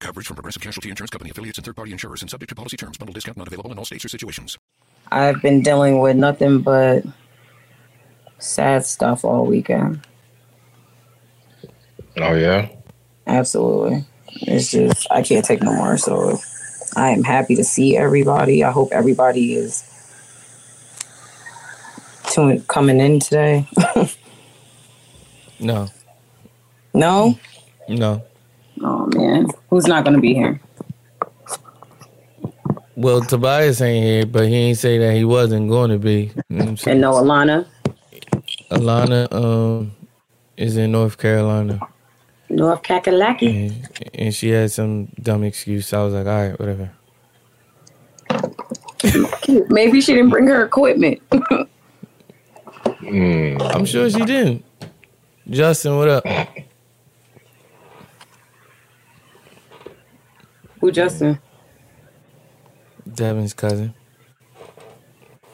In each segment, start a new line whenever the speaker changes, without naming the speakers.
Coverage from Progressive Casualty Insurance Company affiliates and third party insurers and subject to policy terms. Bundle discount not available in all states or situations.
I've been dealing with nothing but sad stuff all weekend.
Oh yeah.
Absolutely. It's just I can't take no more. So I am happy to see everybody. I hope everybody is tune coming in today.
No,
no?
no.
Oh man. Who's not gonna be here?
Well, Tobias ain't here, but he ain't say that he wasn't going to be. You know what I'm saying?
And no Alana.
Alana um is in North Carolina,
North Kakalaki.
and, and she had some dumb excuse. I was like, all right, whatever.
Maybe she didn't bring her equipment.
I'm sure she didn't. Justin, what up?
Who Justin?
Devin's cousin.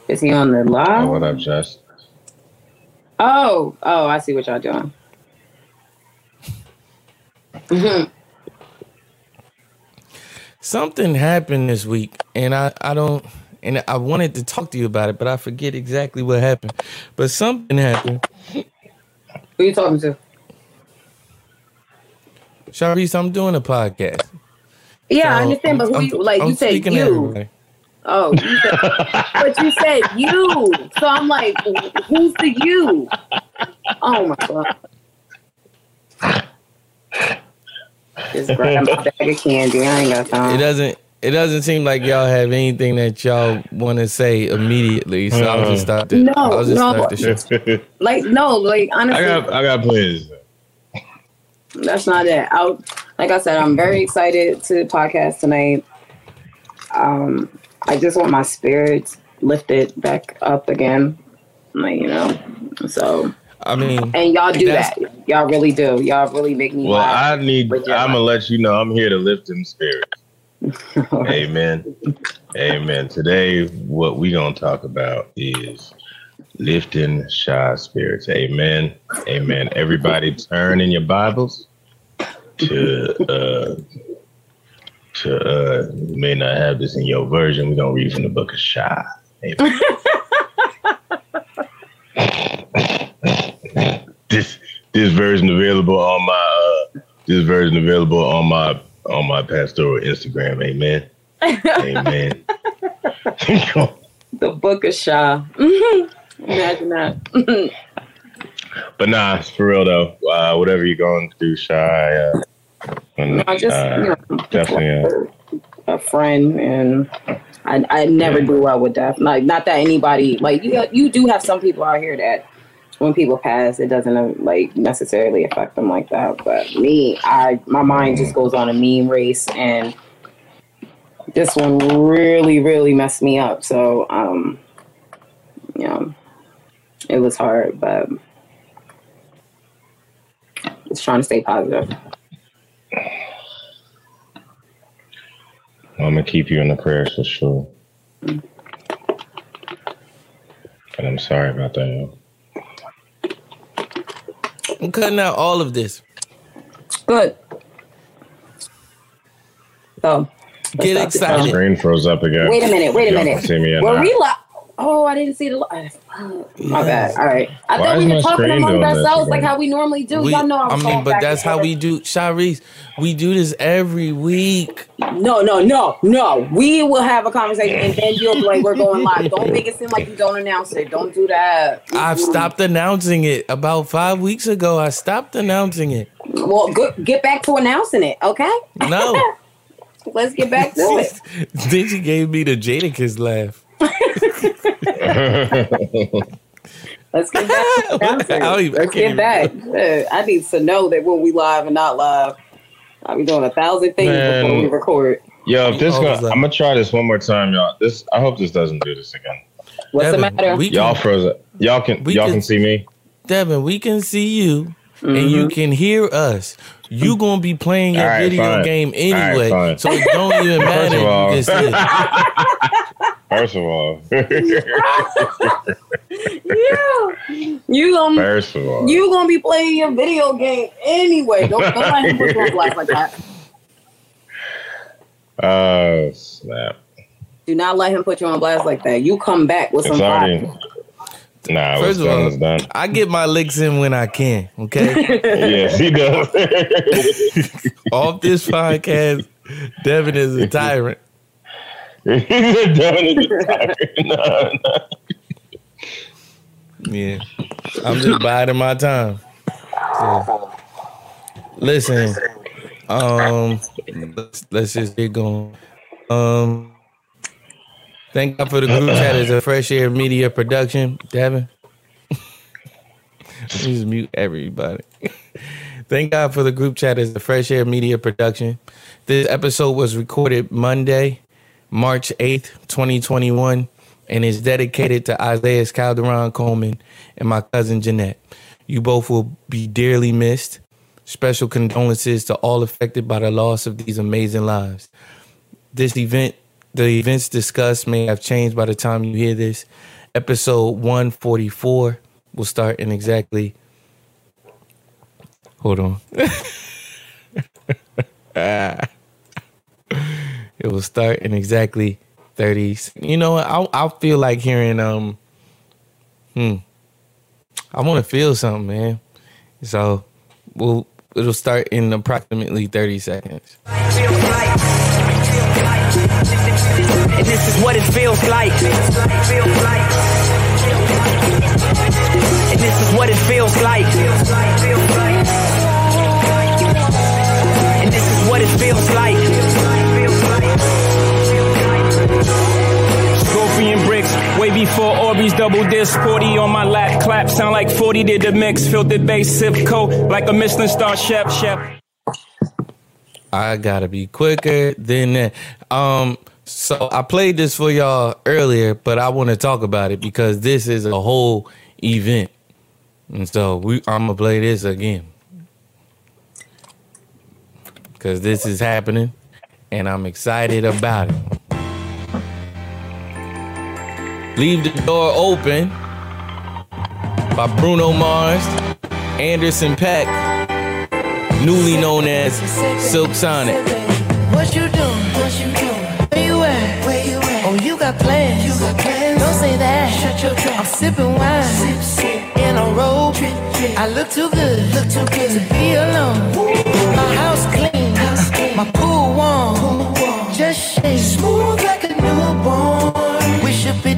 Is he on the
Oh,
live?
what up, Jess?
Oh, oh, I see what y'all doing.
Something happened this week, and I, I don't, and I wanted to talk to you about it, but I forget exactly what happened. But something happened.
Who you talking to?
Sharice, I'm doing a podcast.
Yeah, I understand, but who
I'm-
you like?
I'm
you said you. Oh, you said, but you said you. So I'm like, who's the you? Oh my god. Just grab my bag of candy. I ain't got time.
It doesn't. It doesn't seem like y'all have anything that y'all want to say immediately. So I'll just uh-huh. start the.
No,
I'll just
no.
start the show.
Like no, like honestly,
I got I got plans.
that's not it. I, like I said, I'm very excited to podcast tonight. Um, I just want my spirits lifted back up again, like you know. So
I mean,
and y'all do that. Y'all really do. Y'all really make me
Well. I need. I'm gonna let you know. I'm here to lift them spirits. Amen. Amen. Today, what we gonna talk about is lifting shy spirits. Amen. Amen. Everybody, turn in your Bibles to uh to uh. You may not have this in your version. We're gonna read from the book of. Amen. this this version available on my uh, this version available on my on my pastoral Instagram. Amen. Amen.
the book of Shah. Imagine that.
But nah, it's for real though. Uh, whatever you're going through, shy. Uh,
I just,
uh,
you know,
definitely. Uh,
a friend, and I, I never do well with death. Like, not that anybody like you. You do have some people out here that when people pass, it doesn't uh, like necessarily affect them like that. But me, I my mind just goes on a meme race, and this one really, really messed me up. So, um, you know, it was hard, but just trying to stay positive.
I'm gonna keep you in the prayers for sure. And I'm sorry about that.
I'm cutting out all of this.
Good. So
Get excited.
My screen froze up again.
wait a minute. Wait a minute.
See me or
Were
not.
we li- Oh, I didn't see the. Li- oh, my bad. All right. I
Why
thought
is
we
my
were talking
screen
among
doing this
ourselves like
again?
how we normally do.
We-
Y'all know I'm
I mean, but that's how we do. Sharice, we do this every week.
No, no, no, no. We will have a conversation and then you'll be like, "We're going live." Don't make it seem like you don't announce it. Don't do that.
I've stopped announcing it about five weeks ago. I stopped announcing it.
Well, good. Get back to announcing it. Okay.
No.
Let's get back to it.
then she gave me the Jadakiss laugh.
Let's get back to
I even-
Let's get back. I need to know that when we live and not live. I'll be doing a thousand things before we record.
Yo, if this gonna, I'm gonna try this one more time, y'all. This I hope this doesn't do this again.
What's the matter?
We
Y'all
can,
froze it. Y'all can
We
y'all
can-
can see me.
Devin, we can see you and
Mm-hmm.
you can hear us. You gonna be playing your
All right,
video
fine.
game anyway,
fine.
so it don't even matter.
First
matter.
of all- First of all,
Yeah. You gonna
first of all,
you gonna be playing your video game anyway. Don't, don't let him put you on blast like that.
oh snap!
Do not let him put you on blast like that. You come back with some
already nah.
First of all,
done.
I get my licks in when I can. Okay,
yes, he does.
off this podcast, Devin is a tyrant.
No, no.
Yeah, I'm just biding my time. So, listen, um, let's, let's just get going. Um, thank God for the group chat. It's a Fresh Air Media production. Devin, just mute everybody. Thank God for the group chat. It's a Fresh Air Media production. This episode was recorded Monday, March 8th, 2021, and is dedicated to Isaiah Calderon Coleman and my cousin Jeanette. You both will be dearly missed. Special condolences to all affected by the loss of these amazing lives. This event, the events discussed may have changed by the time you hear this. Episode 144 will start in exactly. Hold on. Ah. It will start in exactly 30 s- you know what i i feel like hearing um hmm i want to feel something man so we'll it'll start in approximately 30 seconds
And this is what it feels like. And this is what it feels like. And this is what it feels like. for Orbeez, double disc, 40 on my lap. Clap, sound like 40 did the mix. Filtered bass, sip coat, like a Michelin star chef, chef.
I gotta be quicker than that. Um, so I played this for y'all earlier, but I want to talk about it because this is a whole event, and so we I'm gonna play this again because this is happening, and I'm excited about it leave the door open by bruno mars anderson paak newly known as silk sonic
What you doing? What you doing? Where you at? Where you at? Oh, you got plans. You got plans. Don't say that. Shut your trap. I'm sipping wine. Sip, sip. In a robe. Drip, drip. I look too good. Look too good to be alone. My house clean. House clean. My pool warm. Pool warm. Just shake. Smooth like a newborn. We should be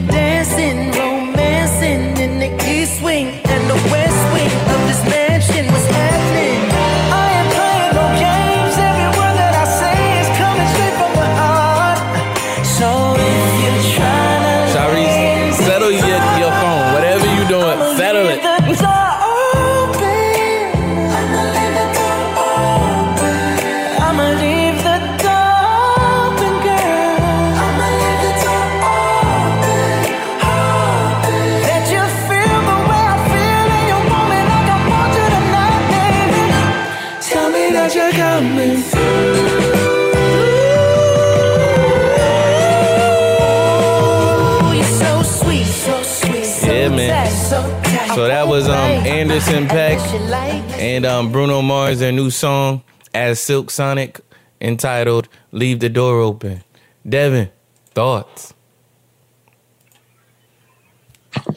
um Bruno Mars, their new song as Silk Sonic entitled Leave the Door Open. Devin, thoughts?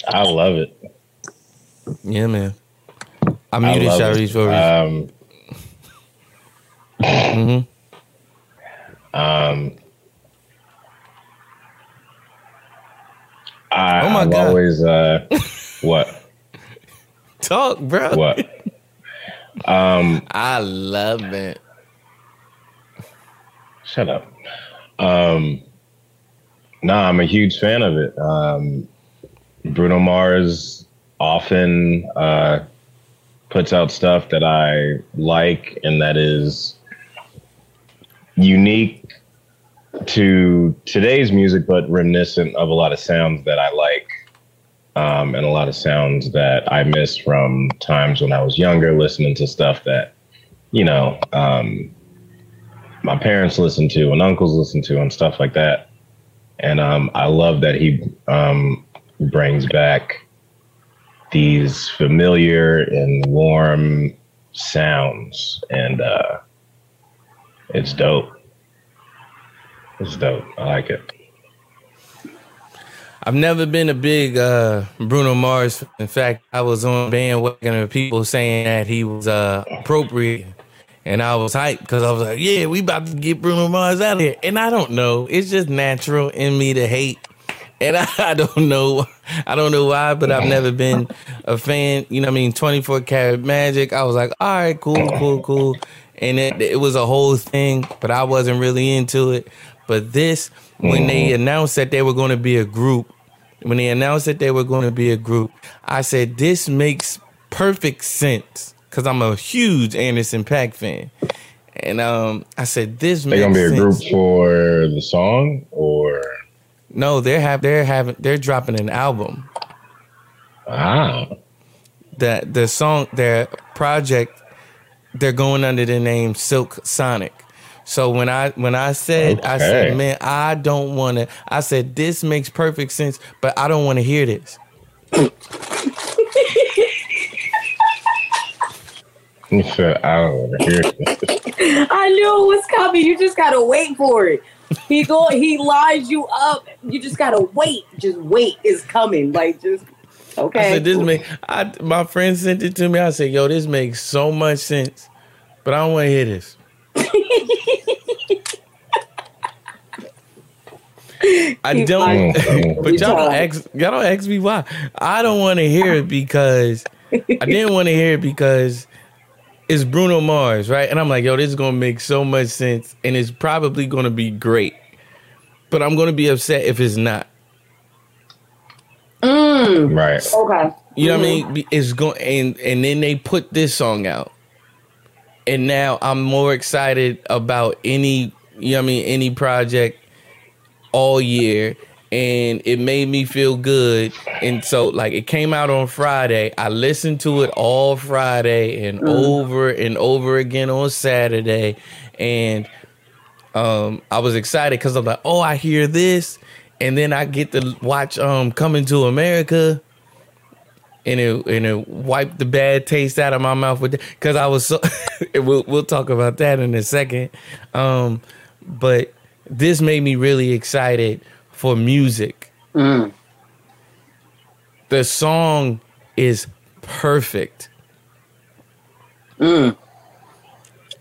I love it.
Yeah, man. I muted Sharice for a reason.
Um,
Mm-hmm.
um, I,
Oh my
I've
God.
always uh, what
Talk, bro.
what um
I love it.
Shut up. Um, nah, I'm a huge fan of it. Um, Bruno Mars often uh, puts out stuff that I like and that is unique to today's music, but reminiscent of a lot of sounds that I like, um, and a lot of sounds that I miss from times when I was younger, listening to stuff that, you know, um, my parents listened to and uncles listened to and stuff like that. And um, I love that he um, brings back these familiar and warm sounds, and uh, it's dope. It's dope. I like it.
I've never been a big uh, Bruno Mars. In fact, I was on bandwagon of people saying that he was uh, appropriate, and I was hyped because I was like, "Yeah, we about to get Bruno Mars out of here." And I don't know, it's just natural in me to hate, and I, I don't know, I don't know why, but I've never been a fan. You know, what I mean, twenty four karat magic. I was like, "All right, cool, cool, cool," and it it was a whole thing, but I wasn't really into it. But this, when they announced that they were going to be a group, when they announced that they were going to be a group, I said, this makes perfect sense because I'm a huge Anderson Paak fan. And um, I said, this They're
gonna be a group for the song, or
No, they're have they're having they're dropping an album.
ah,
That the song their project they're going under the name Silk Sonic. So when I when I said I said man I don't want to I said this makes perfect sense but I don't want to hear this.
he said, I don't want to hear this.
I knew it was coming. You just gotta wait for it. He go. He lies you up. You just gotta wait. Just wait. It's coming. Like just okay.
I said this make I my friend sent it to me. I said, yo, this makes so much sense, but I don't want to hear this. I don't, but y'all don't ask y'all don't ask me why. I don't want to hear it because I didn't want to hear it because it's Bruno Mars, right? And I'm like, yo, this is gonna make so much sense, and it's probably gonna be great. But I'm gonna be upset if it's not.
Mm, right.
Okay.
You know what I mean? It's going and and then they put this song out. And now I'm more excited about any, you know what I mean, any project all year and it made me feel good. And so like it came out on Friday. I listened to it all Friday and over and over again on Saturday and um I was excited cuz I'm like, "Oh, I hear this." And then I get to watch um Coming to America and it and it wiped the bad taste out of my mouth with because I was so. we'll we'll talk about that in a second, um, but this made me really excited for music. The song is perfect.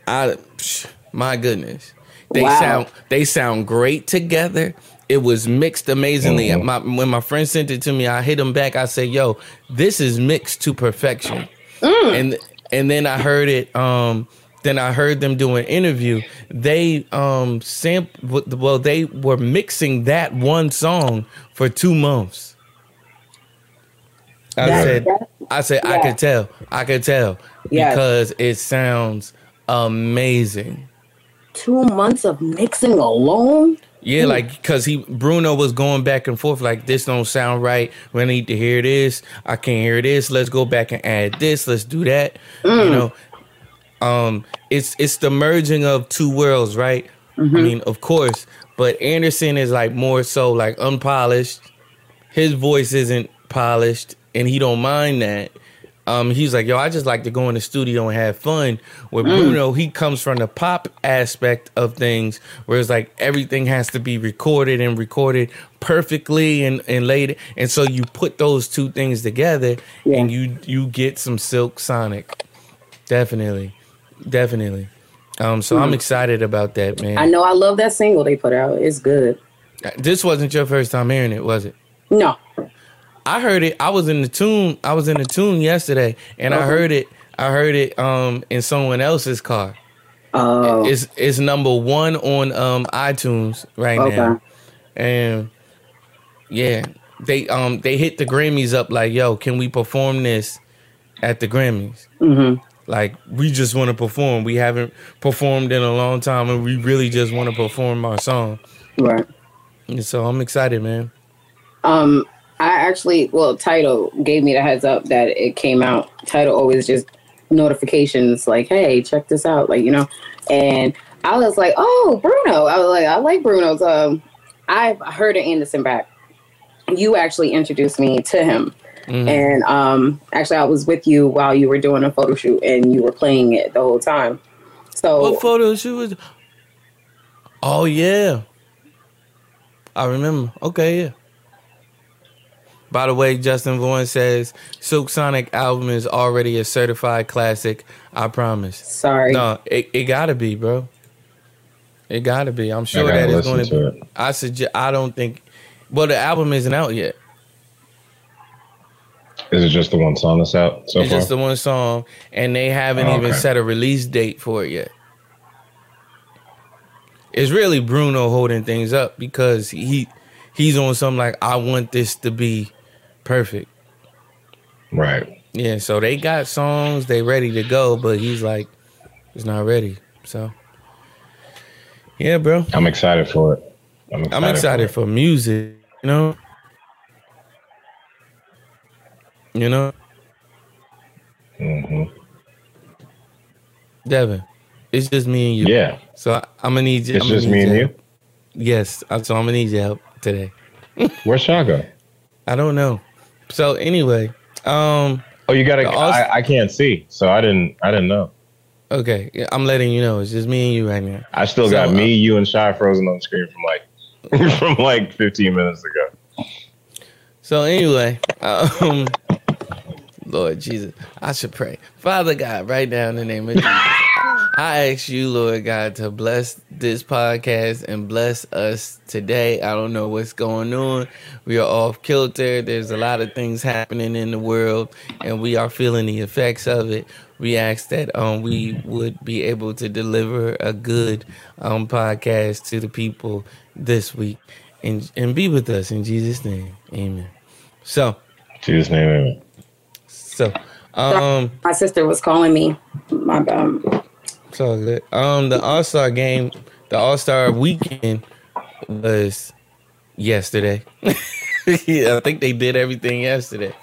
I, my goodness, they
Wow.
sound they sound great together. It was mixed amazingly. My, when my friend sent it to me, I hit him back. I said, "Yo, this is mixed to perfection." And and then I heard it. Um, then I heard them do an interview. They um samp well, they were mixing that one song for two months. I
That-
said,
that-
I said, I
yeah.
could tell, I could tell
Yes.
because it sounds amazing.
Two months of mixing alone.
Yeah, like because he Bruno was going back and forth like this don't sound right. We need to hear this. I can't hear this. Let's go back and add this. Let's do that. You know, um, it's it's the merging of two worlds, right? I mean, of course, but Anderson is like more so like unpolished. His voice isn't polished, and he don't mind that. Um, he's like, yo, I just like to go in the studio and have fun. With Bruno, he comes from the pop aspect of things, where it's like everything has to be recorded and recorded perfectly and, and laid. And so you put those two things together, and you you get some Silk Sonic. Definitely, definitely. Um, so I'm excited about that, man.
I know. I love that single they put out. It's good.
This wasn't your first time hearing it, was it?
No.
I heard it. I was in the tune. I was in the tune yesterday, and I heard it. I heard it um in someone else's car.
Oh.
It's it's number one on um iTunes right
Okay.
now, and yeah, they um they hit the Grammys up like, yo, can we perform this at the Grammys?
Mm-hmm.
Like we just want to perform. We haven't performed in a long time, and we really just want to perform our song.
Right.
And so I'm excited, man.
Um, I actually, well, Tidal gave me the heads up that it came out. Tidal always just notifications like, "Hey, check this out!" Like you know, and I was like, "Oh, Bruno!" I was like, "I like Bruno's." Um, I've heard of Anderson Paak. You actually introduced me to him,
Mhm.
and um, actually, I was with you while you were doing a photo shoot, and you were playing it the whole time. So
What photo shoot was? Oh yeah, I remember. Okay, yeah. By the way, Justin Vaughn says Silk Sonic album is already a certified classic. I promise.
Sorry.
No, it, it gotta be, bro. It gotta be. I'm sure
gotta
that it's going to
to
be. I suggest. I don't think. Well, the album isn't out yet.
Is it just the one song that's out so
it's
far?
just the one song, and they haven't
Oh,
even
okay.
set a release date for it yet. It's really Bruno holding things up because he he's on something like I want this to be perfect.
right.
Yeah, so they got songs, they ready to go, but he's like, it's not ready. So yeah, bro.
I'm excited for it. I'm excited.
I'm excited for music, you know? You know?
hmm
Devin, it's just me and you.
Yeah.
So I, I'm gonna need you.
It's
I'm
just me and
your
you?
help. Yes. So I'm gonna need your help today.
Where's Shaw go?
I don't know. So anyway, um,
Oh, you gotta.
Aus-
I, I can't see, so I didn't. I didn't know.
okay, yeah, I'm letting you know. It's just me and you right now.
I still
So,
got
uh,
me, you, and Shy frozen on the screen from like from like 15 minutes ago.
So anyway, um, Lord Jesus, I should pray. Father God, right now in the name of Jesus, I ask you, Lord God, to bless this podcast and bless us today. I don't know what's going on. We are off kilter. There's a lot of things happening in the world, and we are feeling the effects of it. We ask that um we would be able to deliver a good um podcast to the people this week, and and be with us in Jesus' name, Amen. So,
Jesus name, amen.
so, um.
my sister was calling me. My bad.
It's all good. Um, the All Star game, the All Star weekend was yesterday. yeah, I think they did everything yesterday.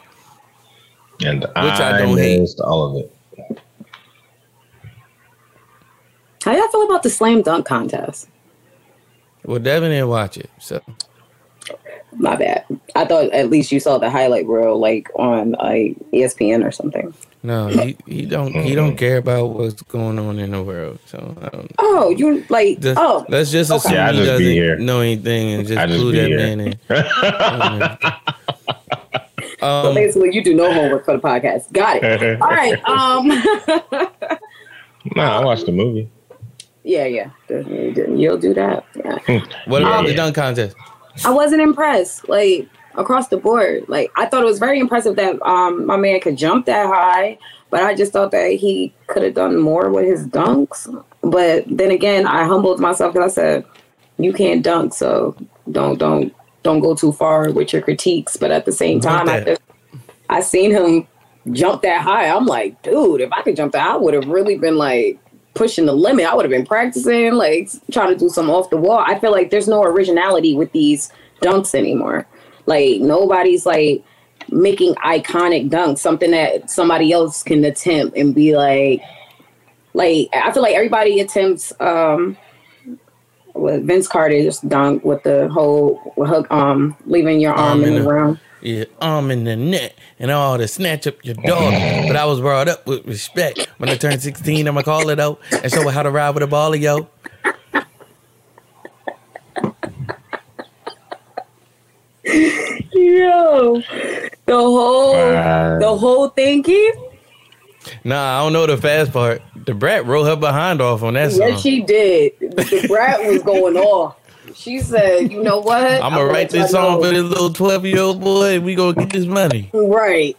And
I
I,
don't hate.
missed all of it.
How y'all feel about the slam dunk contest?
Well, Devin didn't watch it, so
My bad. I thought at least you saw the highlight reel like on like ESPN or something.
No, he, he don't he don't care about what's going on in the world. So I don't.
Oh, you like
Just,
oh
let's just
okay.
assume
Yeah, I
he
just
doesn't know anything and just
I just
glue that
here.
man in.
So
Um,
basically you do no homework for the podcast. Got it. All right. Um
nah, I watched the movie.
Yeah, yeah. You'll do that. Yeah.
what about
Yeah.
the dunk contest?
I wasn't impressed, like across the board. Like I thought it was very impressive that um my man could jump that high, but I just thought that he could have done more with his dunks. But then again, I humbled myself because I said, "You can't dunk, so don't don't don't go too far with your critiques." But at the same time, I just I seen him jump that high. I'm like, dude, if I could jump that, I would have really been like pushing the limit. I would have been practicing, like trying to do some off the wall. I feel like there's no originality with these dunks anymore. Like nobody's like making iconic dunks, something that somebody else can attempt and be like, like I feel like everybody attempts um with Vince Carter just dunk with the whole hook um leaving your arm
Arm
in
in
the
the-
ground.
your arm in the net and all to snatch up your dog. But I was brought up with respect. When I turned 16, I'ma call it out and show her how to ride with a ball baller, yo.
Yo, the whole
Wow.
the whole thing, Keith.
Nah, I don't know the fast part. Da Brat rolled her behind off on that song.
Yes, she did. Da Brat was going off. She said, "You know what?
I'm gonna write this song for this little 12 year old boy and we gonna get this money.
Right.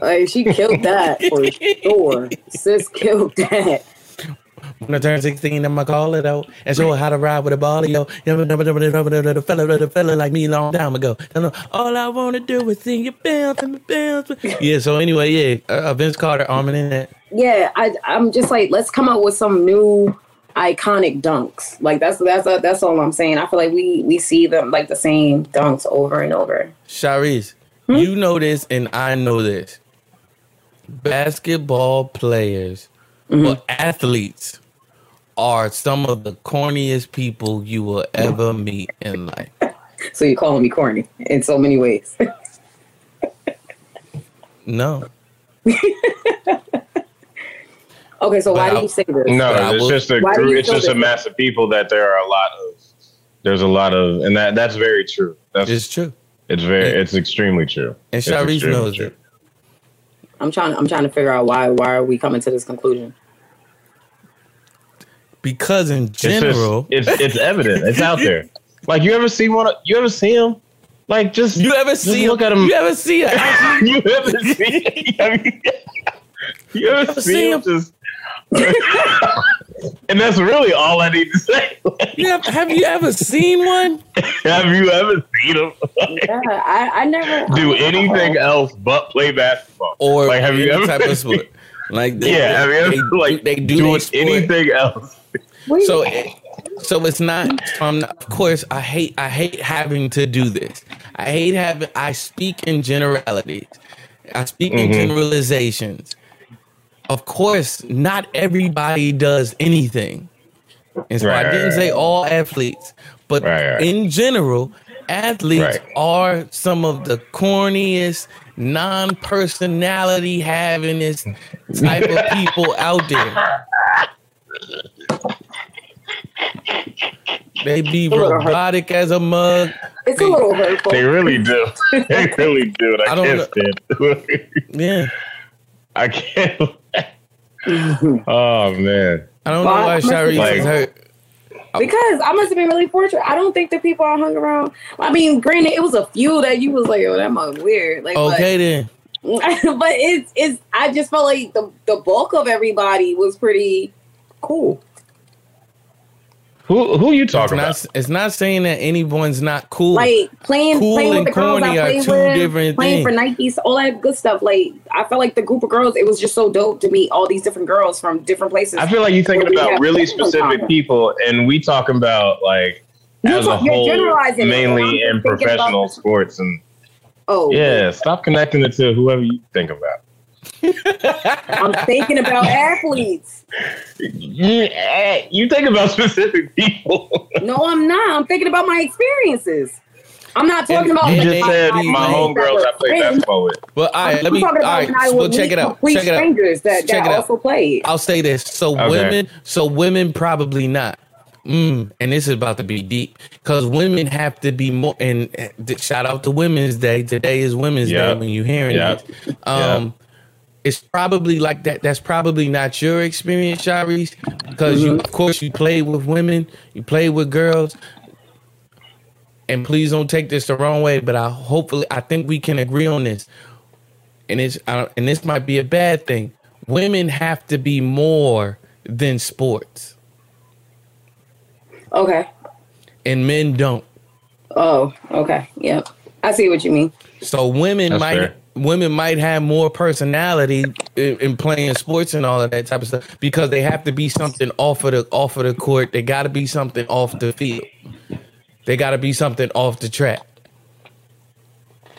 Like she killed that for sure. Sis killed that.
When I turn 16, I'ma call it out and show her how to ride with a baller, yo. The fella, the fella like me long time ago. All I wanna do is sing your bounce and bounce. Yeah, so anyway, yeah, uh, uh Vince Carter arming in that.
yeah, I I'm just like let's come up with some new iconic dunks. Like that's that's uh, that's all I'm saying. I feel like we we see them like the same dunks over and over.
Sharice, hmm? you know this and I know this. Basketball players mm-hmm. or athletes are some of the corniest people you will ever meet in life.
So you're calling me corny in so many ways.
No.
okay, so why
But
do you say this?
No,
But
it's just a group, it's just a
this way?
mass of people that there are a lot of. There's a lot of, and that that's very true. That's
It's true.
it's very it's extremely true.
And Sharice
extremely
knows
true.
it.
I'm trying I'm trying to figure out why why are we coming to this conclusion?
Because in
It's just-
general,
it's it's evident. It's out there. Like you ever see one? of- You ever see him? Like just
you ever
just
see
look at him.
You ever see a
you ever see? I mean, you ever
ever
see
see
him
him?
just? and that's really all I need to say.
You have, have you ever seen one?
Have you ever seen him
Yeah, I, I never
do anything else but play basketball?
Or
like have you ever
type of sport? Like they,
Yeah, have you
they,
ever like
they do
doing
their sport.
anything else?
So, it, so it's not. I'm. Of course, I hate. I hate having to do this. I hate having. I speak in generalities. I speak in
Mhm.
generalizations. Of course, not everybody does anything, and so
Right,
I didn't
right,
say
right.
all athletes, but in general, athletes are some of the corniest, non-personality havingest type of people out there. They be robotic as a mug.
it's a little hurtful.
They really do. They really do. I,
I don't
can't stand it.
Yeah.
I can't. oh man.
I don't know why
I must
like-
is hurt.
Because I must have been really fortunate. I don't think the people I hung around. I mean, granted, it was a few that you was like, "Oh, that mug weird." Like, but-
Okay then.
but it's it's I just felt like the the bulk of everybody was pretty cool.
Who who you
It's
talking
not,
about?
it's not saying that anyone's not cool.
Like playing
Cool
playing with
and
the girls I
are
played
two
with,
different
playing for Nikes, all that good stuff. Like I felt like the group of girls, it was just so dope to meet all these different girls from different places.
I feel like you're thinking about really specific people, and we talking about like
You're
as a
talk- you're
whole,
generalizing
mainly in professional sports. And
oh
yeah, stop connecting it to whoever you think about.
I'm thinking about athletes.
You, eh, think about specific people.
No, I'm not. I'm thinking about my experiences. I'm not talking
And
about.
you
You
just
just
my-
said
my
my homegirls I played
friends.
basketball with.
Well, all right,
I'm
let me. All
talking about
right,
when I
well, check it out. Check it out.
strangers that,
Check
that
it out.
also played.
I'll say this. So
Okay.
women, so women probably not. Mm, and this is about to be deep because women have to be more. And uh, shout out to Women's Day. Today is Women's
Yeah.
Day. When you hearing
Yeah.
this, um, it's probably like that. That's probably not your experience, Sharice, because you, of course, you play with women, you play with girls. And please don't take this the wrong way, but I hopefully I think we can agree on this. And it's uh, and this might be a bad thing. Women have to be more than sports,
Okay.
and men don't.
Oh, okay. Yep. I see what you mean.
So women
That's
might
fair.
Women might have more personality in, in playing sports and all of that type of stuff because they have to be something off of the off of the court. They got to be something off the field. They got to be something off the track.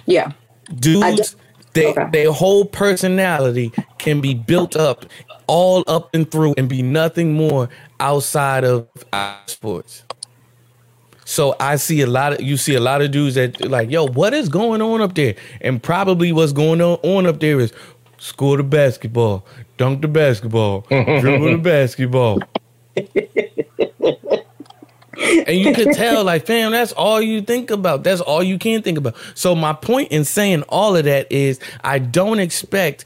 Yeah.
Dudes,
just-
they,
okay.
their whole personality can be built up all up and through and be nothing more outside of our sports. So I see a lot of you see a lot of dudes that like, yo, what is going on up there? And probably what's going on, on up there is score the basketball, dunk the basketball, dribble the basketball. and you can tell, like, fam, that's all you think about. That's all you can think about. So my point in saying all of that is I don't expect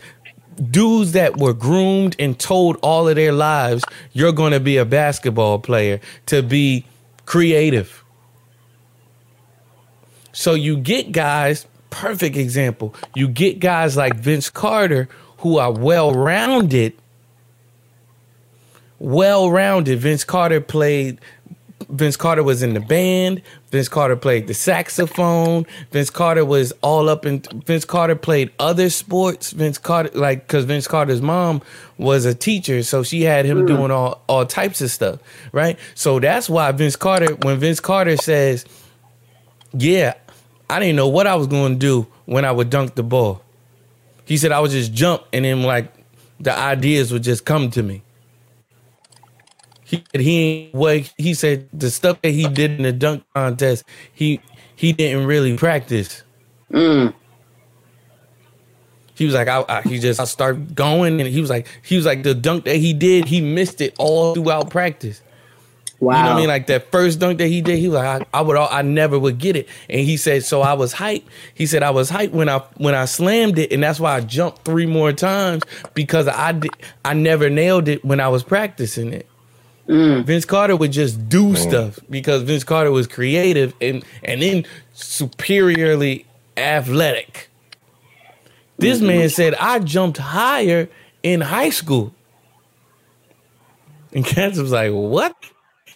dudes that were groomed and told all of their lives you're going to be a basketball player to be creative. So you get guys, perfect example. You get guys like Vince Carter who are well rounded. Well rounded. Vince Carter played Vince Carter was in the band. Vince Carter played the saxophone. Vince Carter was all up in. Vince Carter played other sports. Vince Carter, like, because Vince Carter's mom was a teacher, so she had him mm. doing all all types of stuff, right? So that's why Vince Carter, when Vince Carter says, "Yeah, I didn't know what I was going to do when I would dunk the ball," he said I would just jump, and then like the ideas would just come to me. He said he what he said the stuff that he did in the dunk contest he he didn't really practice.
Mm.
He was like I, I he just I start going and he was like he was like the dunk that he did he missed it all throughout practice.
Wow.
You know what I mean? Like that first dunk that he did, he was like, I, I would, I never would get it. And he said, so I was hyped. He said I was hyped when I when I slammed it, and that's why I jumped three more times because I did, I never nailed it when I was practicing it. Mm. Vince Carter would just do mm. stuff because Vince Carter was creative and and then superiorly athletic. This mm-hmm. man said I jumped higher in high school. And Katz was like, "What?"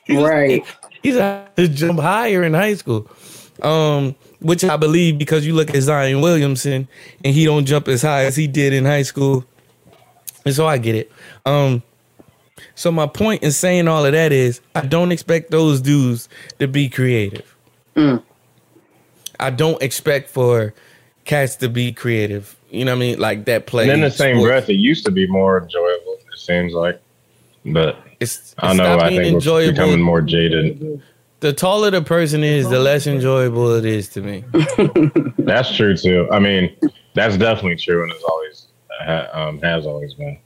Right.
He's had to jump higher in high school. Um, which I believe because you look at Zion Williamson and he don't jump as high as he did in high school. And so I get it. Um, so my point in saying all of that is I don't expect those dudes to be creative. I don't expect for cats to be creative. You know what I mean? Like that play.
And in the same breath, it used to be more enjoyable. It seems like, but
it's,
I know.
stopped
I
being
think we're becoming more jaded.
The taller the person is, the less enjoyable it is to me.
That's true too. I mean, that's definitely true, and it's always um, has always been.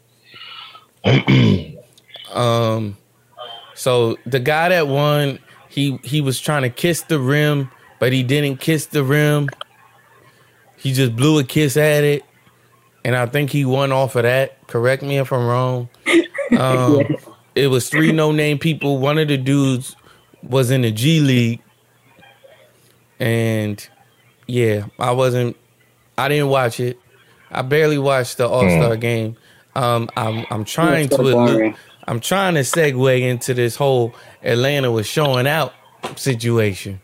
Um, so the guy that won, he he was trying to kiss the rim, but he didn't kiss the rim. He just blew a kiss at it, and I think he won off of that. Correct me if I'm wrong. Um, It was three no name people. One of the dudes was in the G League, and yeah, I wasn't. I didn't watch it. I barely watched the All Star game. Um, I'm I'm trying
so
to
boring.
I'm trying to segue into this whole Atlanta was showing out situation.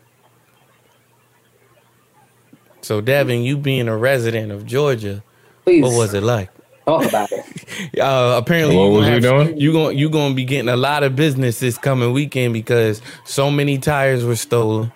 So Devin, you being a resident of Georgia,
Please
what was it like?
Talk about it.
Uh, apparently,
What
you
was
gonna
you doing?
You going you going to be getting a lot of business this coming weekend because so many tires were stolen.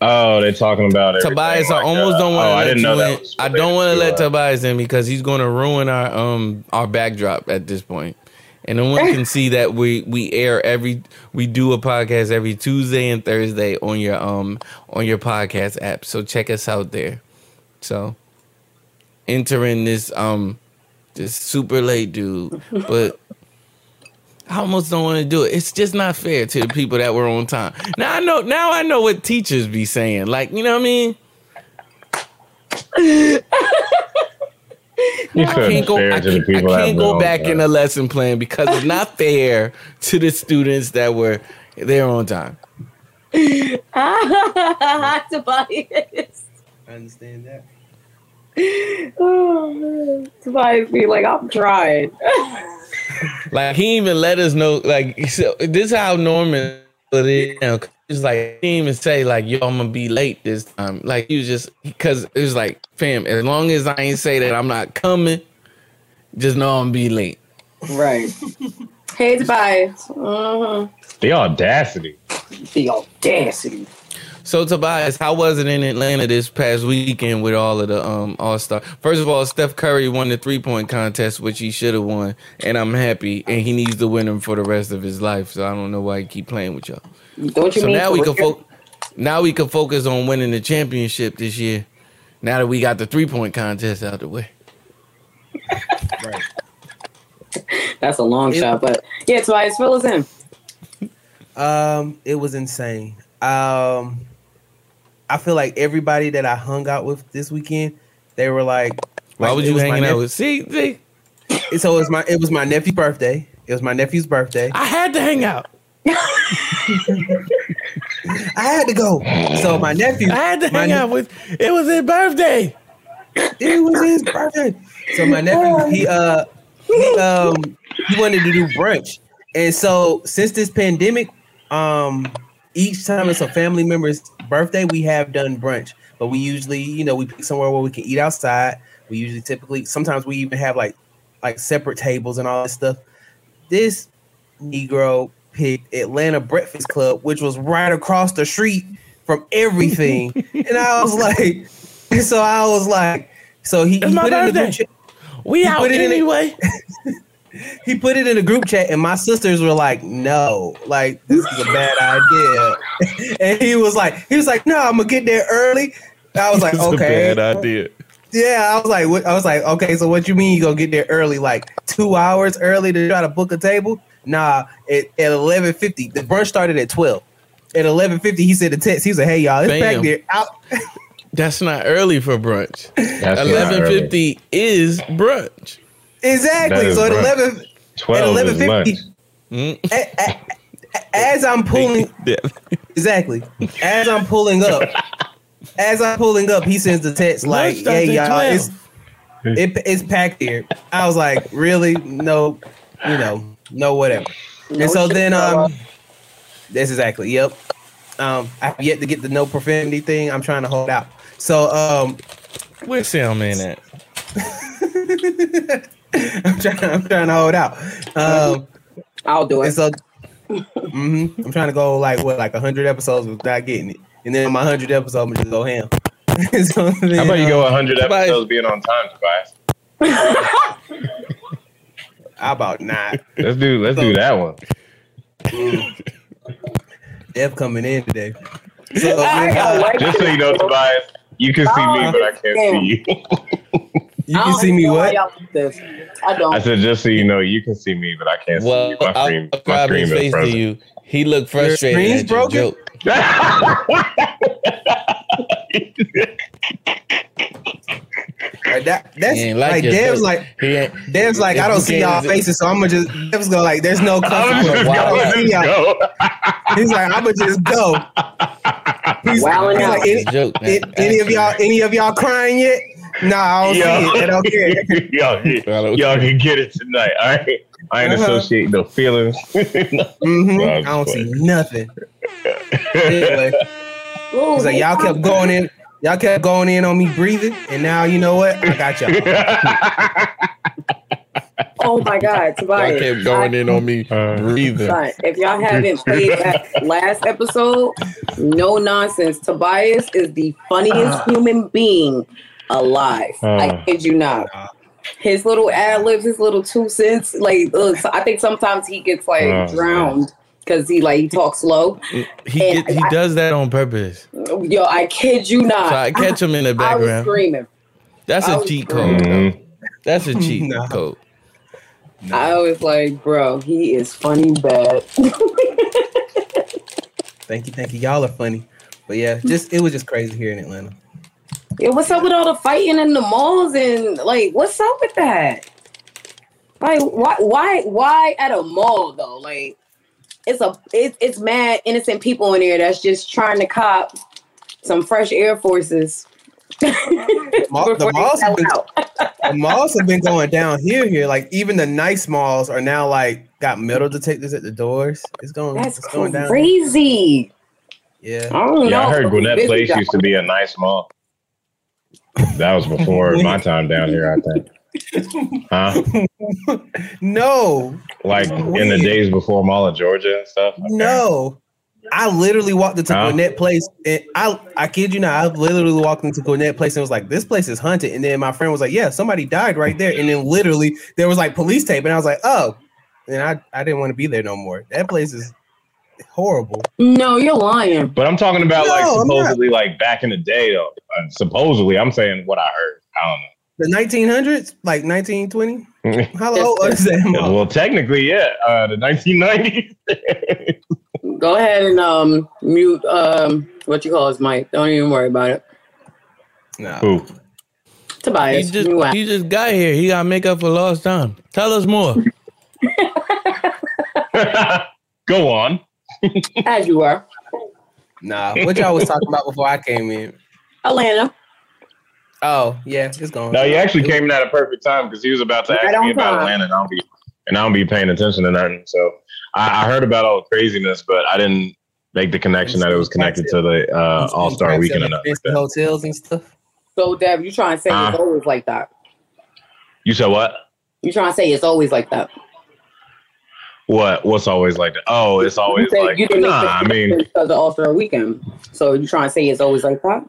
Oh, they're talking about it.
Tobias, I almost don't want to
Oh, I
let
didn't know that.
I don't want to let
related to, uh,
Tobias in because he's going to ruin our um our backdrop at this point. And no one can see that we we air every we do a podcast every Tuesday and Thursday on your um on your podcast app. So check us out there. So entering this um this super late dude, but I almost don't want to do it. It's just not fair to the people that were on time. Now I know now I know what teachers be saying. Like, you know what I mean?
You
I
couldn't
can't go. I can't, I
people that
can't go back in the lesson plan because it's not fair to the students that were there on time.
Tobias.
I understand that.
Oh, man. Tobias be like, I'm trying.
Like he even let us know. Like so this is how Norman it is. You know, it's like he didn't even say like yo I'm gonna be late this time. Like he was just because it was like fam. As long as I ain't say that I'm not coming, just know I'm gonna be late.
right. Hey, Tobias. Uh-huh.
The audacity.
The audacity.
So Tobias, how was it in Atlanta this past weekend with all of the um All Star? First of all, Steph Curry won the three point contest, which he should have won, and I'm happy. And he needs to win them for the rest of his life. So I don't know why he keep playing with y'all.
Don't you
So
mean
now we can
real?
fo- now we can focus on winning the championship this year. Now that we got the three point contest out the way.
Right.
That's a long shot, but yeah, Tobias, fill us in.
Um, it was insane. Um, I feel like everybody that I hung out with this weekend, they were like,
Why
like,
was you hanging out with? See, see,
So it was my it was my nephew's birthday. It was my nephew's birthday.
I had to hang out.
I had to go. So my nephew,
I had to hang
ne-
out with. It was his birthday.
It was his birthday. So my nephew, he uh, he um, he wanted to do brunch, and so since this pandemic, um, each time it's a family member's birthday, we have done brunch. But we usually, you know, we pick somewhere where we can eat outside. We usually typically sometimes we even have like like separate tables and all that stuff. This Negro picked Atlanta Breakfast Club, which was right across the street from everything. and I was like, so I was like, so he, he put it in the
birthday.
group chat.
We out
put it in-
anyway.
He put it in a group chat, and my sisters were like, "No, like this is a bad idea." and he was like, "He was like, no, I'm gonna get there early." I was like, "Okay."
a bad idea.
Yeah, I was like, what, I was like, okay, so what you mean you gonna get there early, like two hours early to try to book a table? Nah, at, at eleven fifty, the brunch started at twelve. At eleven fifty, he said the text. He said, "Hey y'all, it's
Bam.
back there." Out.
That's not early for brunch.
That's not
Eleven
early.
fifty is brunch.
Exactly. So at
brunch.
eleven,
Twelve
at
is
11:50.
lunch.
A- a- a- as I'm pulling, exactly, as I'm pulling up, as I'm pulling up, he sends the text like,
Lunch starts
"Hey y'all, it's it, it's packed here." I was like, "Really? No, you know, no, whatever." and so then, um, that's exactly, yep. Um, I've yet to get the no profanity thing. I'm trying to hold out. So, um,
Where's in at?
I'm trying, I'm trying to hold out. Um,
I'll do it.
so, mhm, I'm trying to go like what, like hundred episodes without getting it, and then my hundred episode, I'm gonna just go ham. So
How
then,
about you go
um,
100
Tobias.
episodes being on time, Tobias?
How about not?
Let's do let's do that one.
Dev coming in today. So,
I
then, uh,
like
Just so you know, Tobias, you can see me, but I can't see you.
You can see me what?
this. I don't.
I said, just so you know, you can see me, but I can't
Well,
see you. My
I'll
screen, my
describe his
screen is
face to you. He looked frustrated
screen's
at your
broken?
joke.
Like that, that's
He ain't
like, Dev's like
he ain't.
Dev's like I don't see y'all faces, so I'm gonna just Dev's go like there's no
I'm
consequence.
just
I
Wow.
don't
going
see
to
y'all.
go.
He's like I'm gonna just go. He's,
Wilding
he's
out.
like any,
Joke, man.
any- any of y'all any of y'all crying yet? Nah, I don't
Yo.
see it. I don't care.
y'all, can- y'all can get it tonight. All right. I ain't
Uh-huh.
associate no feelings.
hmm
Well,
I don't see nothing. anyway,
Ooh,
he's like y'all kept going in. Y'all kept going in on me breathing, and now you know what? I got y'all.
Oh my God,
I
Tobias.
kept going in on me
Uh,
breathing.
Son, if y'all haven't played that last episode, no nonsense. Tobias is the funniest human being alive. I
Uh.
kid you not. His little ad libs, his little two cents. Like, ugh, so I think sometimes he gets like drowned because he like he talks slow.
He get, he
I-
does that on purpose.
Yo, I kid you not.
So I catch him in the
I was
background.
screaming.
That's a cheat
screaming.
code. That's a cheat
No.
code.
I was like, bro, he is funny bad.
Thank you, thank you. Y'all are funny, but yeah, just it was just crazy here in Atlanta.
Yeah, what's up with all the fighting in the malls and like what's up with that? Like why why why at a mall though? Like it's a it's it's mad innocent people in there that's just trying to cop some fresh Air Forces.
Mall- the malls have been- The malls have been going down here. Here, like even the nice malls are now like got metal detectors at the doors. It's going.
That's
it's going down.
crazy.
Yeah.
I don't know.
Yeah, I heard
Busy
Gwinnett Place used to be a nice mall. That was before my time down here, I think. Huh?
No,
Like in the days before Mall of Georgia and stuff. Okay.
no. I literally walked into
Huh?
Gwinnett Place, and I I kid you not, I literally walked into Gwinnett Place and was like, "This place is haunted." And then my friend was like, "Yeah, somebody died right there." And then literally there was like police tape, and I was like, "Oh," and I I didn't want to be there no more. That place is horrible.
No, you're lying.
But I'm talking about like
No, I'm
supposedly like back in the day though. Uh, supposedly, I'm saying what I heard. I
The 1900s, like 1920.
don't know.
How old is that? mall?
well, technically, yeah, uh, the 1990s.
Go ahead and um mute um what you call his mic. Don't even worry about it.
No.
Who?
He
Tobias,
just he just got here. He got to make up for lost time. Tell us more.
Go on.
As you were.
Nah, what y'all was talking about before I came in?
Atlanta.
Oh, yeah, it's gone.
No, you actually came in at a perfect time because he was about to ask me about
time.
Atlanta, and I'll be and I don't be paying attention to nothing. So I, I heard about all the craziness, but I didn't make the connection that it was connected to the uh, All Star Weekend or nothing. Like
hotels and stuff.
So, Dev, you trying to say it's
Uh.
always like that?
You said what?
You trying to say it's always like that?
What? What's always like that? Oh, it's always
you
like
you didn't
nah. I mean,
connection because of All Star Weekend. So you trying to say it's always like that?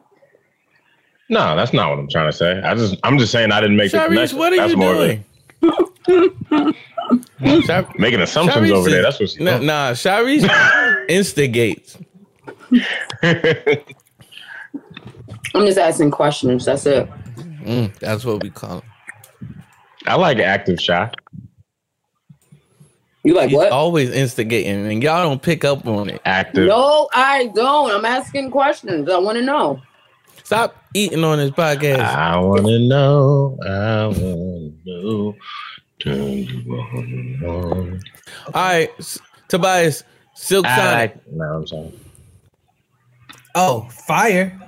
no, that's not what I'm trying to say. I just I'm just saying I didn't make the
Sharice,
connection.
what are
that's
you
more
doing? Shar-
making assumptions
Sharice
over there. That's what she's
nah,
doing.
nah, Sharice instigates.
I'm just asking questions. That's it.
Mm, that's what we call him.
I like active shot.
You like
He's
what?
always instigating, and y'all don't pick up on it.
Active.
No, I don't. I'm asking questions. I want to know.
Stop eating on this podcast.
I wanna know. I wanna know. Turn you on.
All right, S- Tobias, Silk
I
Sonic.
like. No, I'm sorry.
Oh, fire!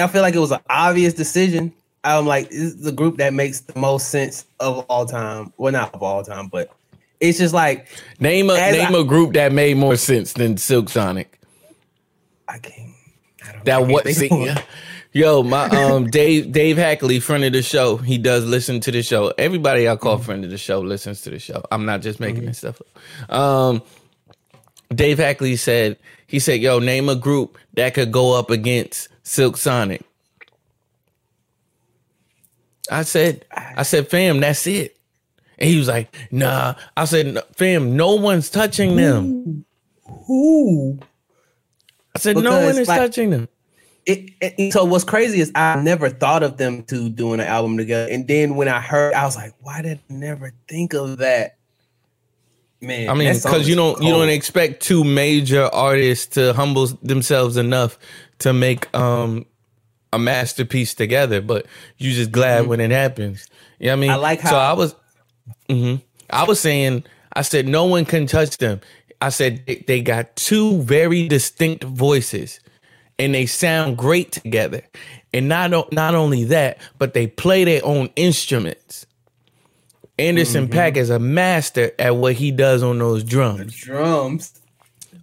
I feel like it was an obvious decision. I'm like, this is the group that makes the most sense of all time. Well, not of all time, but it's just like
Name a name
I-
a group that made more sense than Silk Sonic.
I can't. I don't
That what? See,
think
yo, my um Dave Dave Hackley, friend of the show. He does listen to the show. Everybody I call
Mm-hmm.
friend of the show listens to the show. I'm not just making this stuff up. Um, Dave Hackley said he said, "Yo, name a group that could go up against Silk Sonic." I said, I said, fam, that's it. And he was like, nah. I said, fam, no one's touching them.
Who?
I said, no one is
like-
touching them.
It, it- so what's crazy is I never thought of them two doing an album together, and then when I heard, I was like, "Why did I never think of that?" Man,
I mean, because you don't you don't expect two major artists to humble themselves enough to make um a masterpiece together, but you just glad when it happens. You know what I mean?
Mm-hmm. I like
so
how-
I was mhm. I was saying I said no one can touch them. I said they- got two very distinct voices and they sound great together. And not not only that, but they play their own instruments. Anderson
Mm-hmm.
Paak is a master at what he does on those drums.
drums.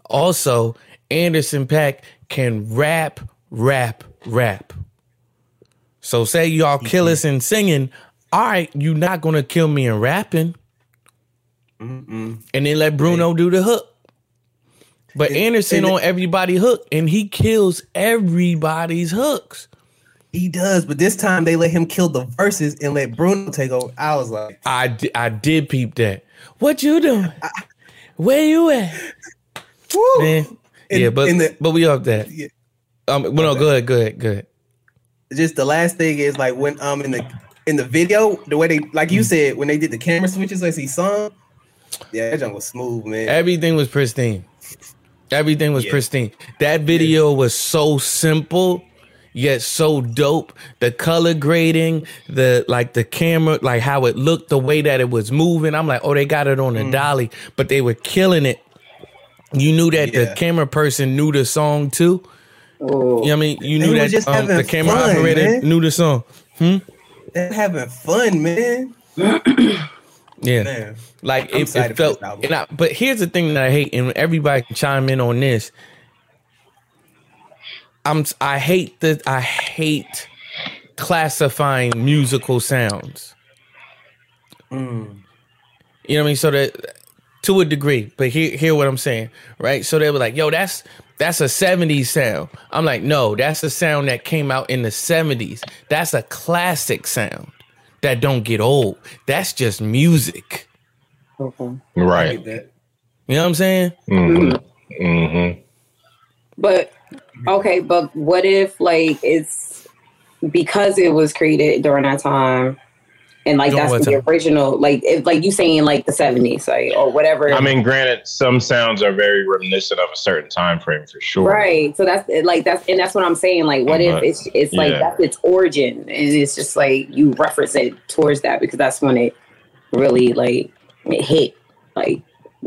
Also, Anderson Paak can rap, rap, rap. So say y'all kill us in singing, all right, you not gonna kill me in rapping. And then let Bruno do the hook. But Anderson
and it-
on everybody hook, and he kills everybody's hooks.
He does, but this time they let him kill the verses and let Bruno take over. I was like,
I, di- I did peep that. What you doing? Where you at?
Woo!
Man.
In-
yeah, but
in the-
but we off that.
Yeah.
Um, well, no, go ahead, go ahead, go ahead.
just the last thing is like when um in the in the video, the way they like
Mm.
you said when they did the camera switches as he sung, yeah, that junk was smooth, man.
Everything was pristine. Everything was
Yeah.
pristine. That video was so simple yet so dope. The color grading, the like the camera, like how it looked, the way that it was moving. I'm like, oh, they got it on a
Mm.
dolly, but they were killing it. You knew that the camera person knew the song too. You know what I mean? You knew that um, the camera
fun,
operator
man.
knew the song.
They're having fun, man.
Yeah.
Man,
Like it, it felt, and I, but here's the thing that I hate, and everybody can chime in on this. I'm I hate that I hate classifying musical sounds.
Mm.
You know what I mean? So that to a degree, but hear hear what I'm saying, right? So they were like, "Yo, that's that's a '70s sound." I'm like, "No, that's a sound that came out in the '70s. That's a classic sound that don't get old. That's just music."
Okay.
Right.
You know what I'm saying?
Mm-hmm. Mm-hmm.
But okay, but what if like it's because it was created during that time and like that's the
time?
original like if like you saying like the 70s like or whatever
I mean, granted, some sounds are very reminiscent of a certain time frame for sure.
right so that's like that's and that's what i'm saying like what if
But,
it's it's like that's its origin and it's just like you reference it towards that because that's when it really like it hit like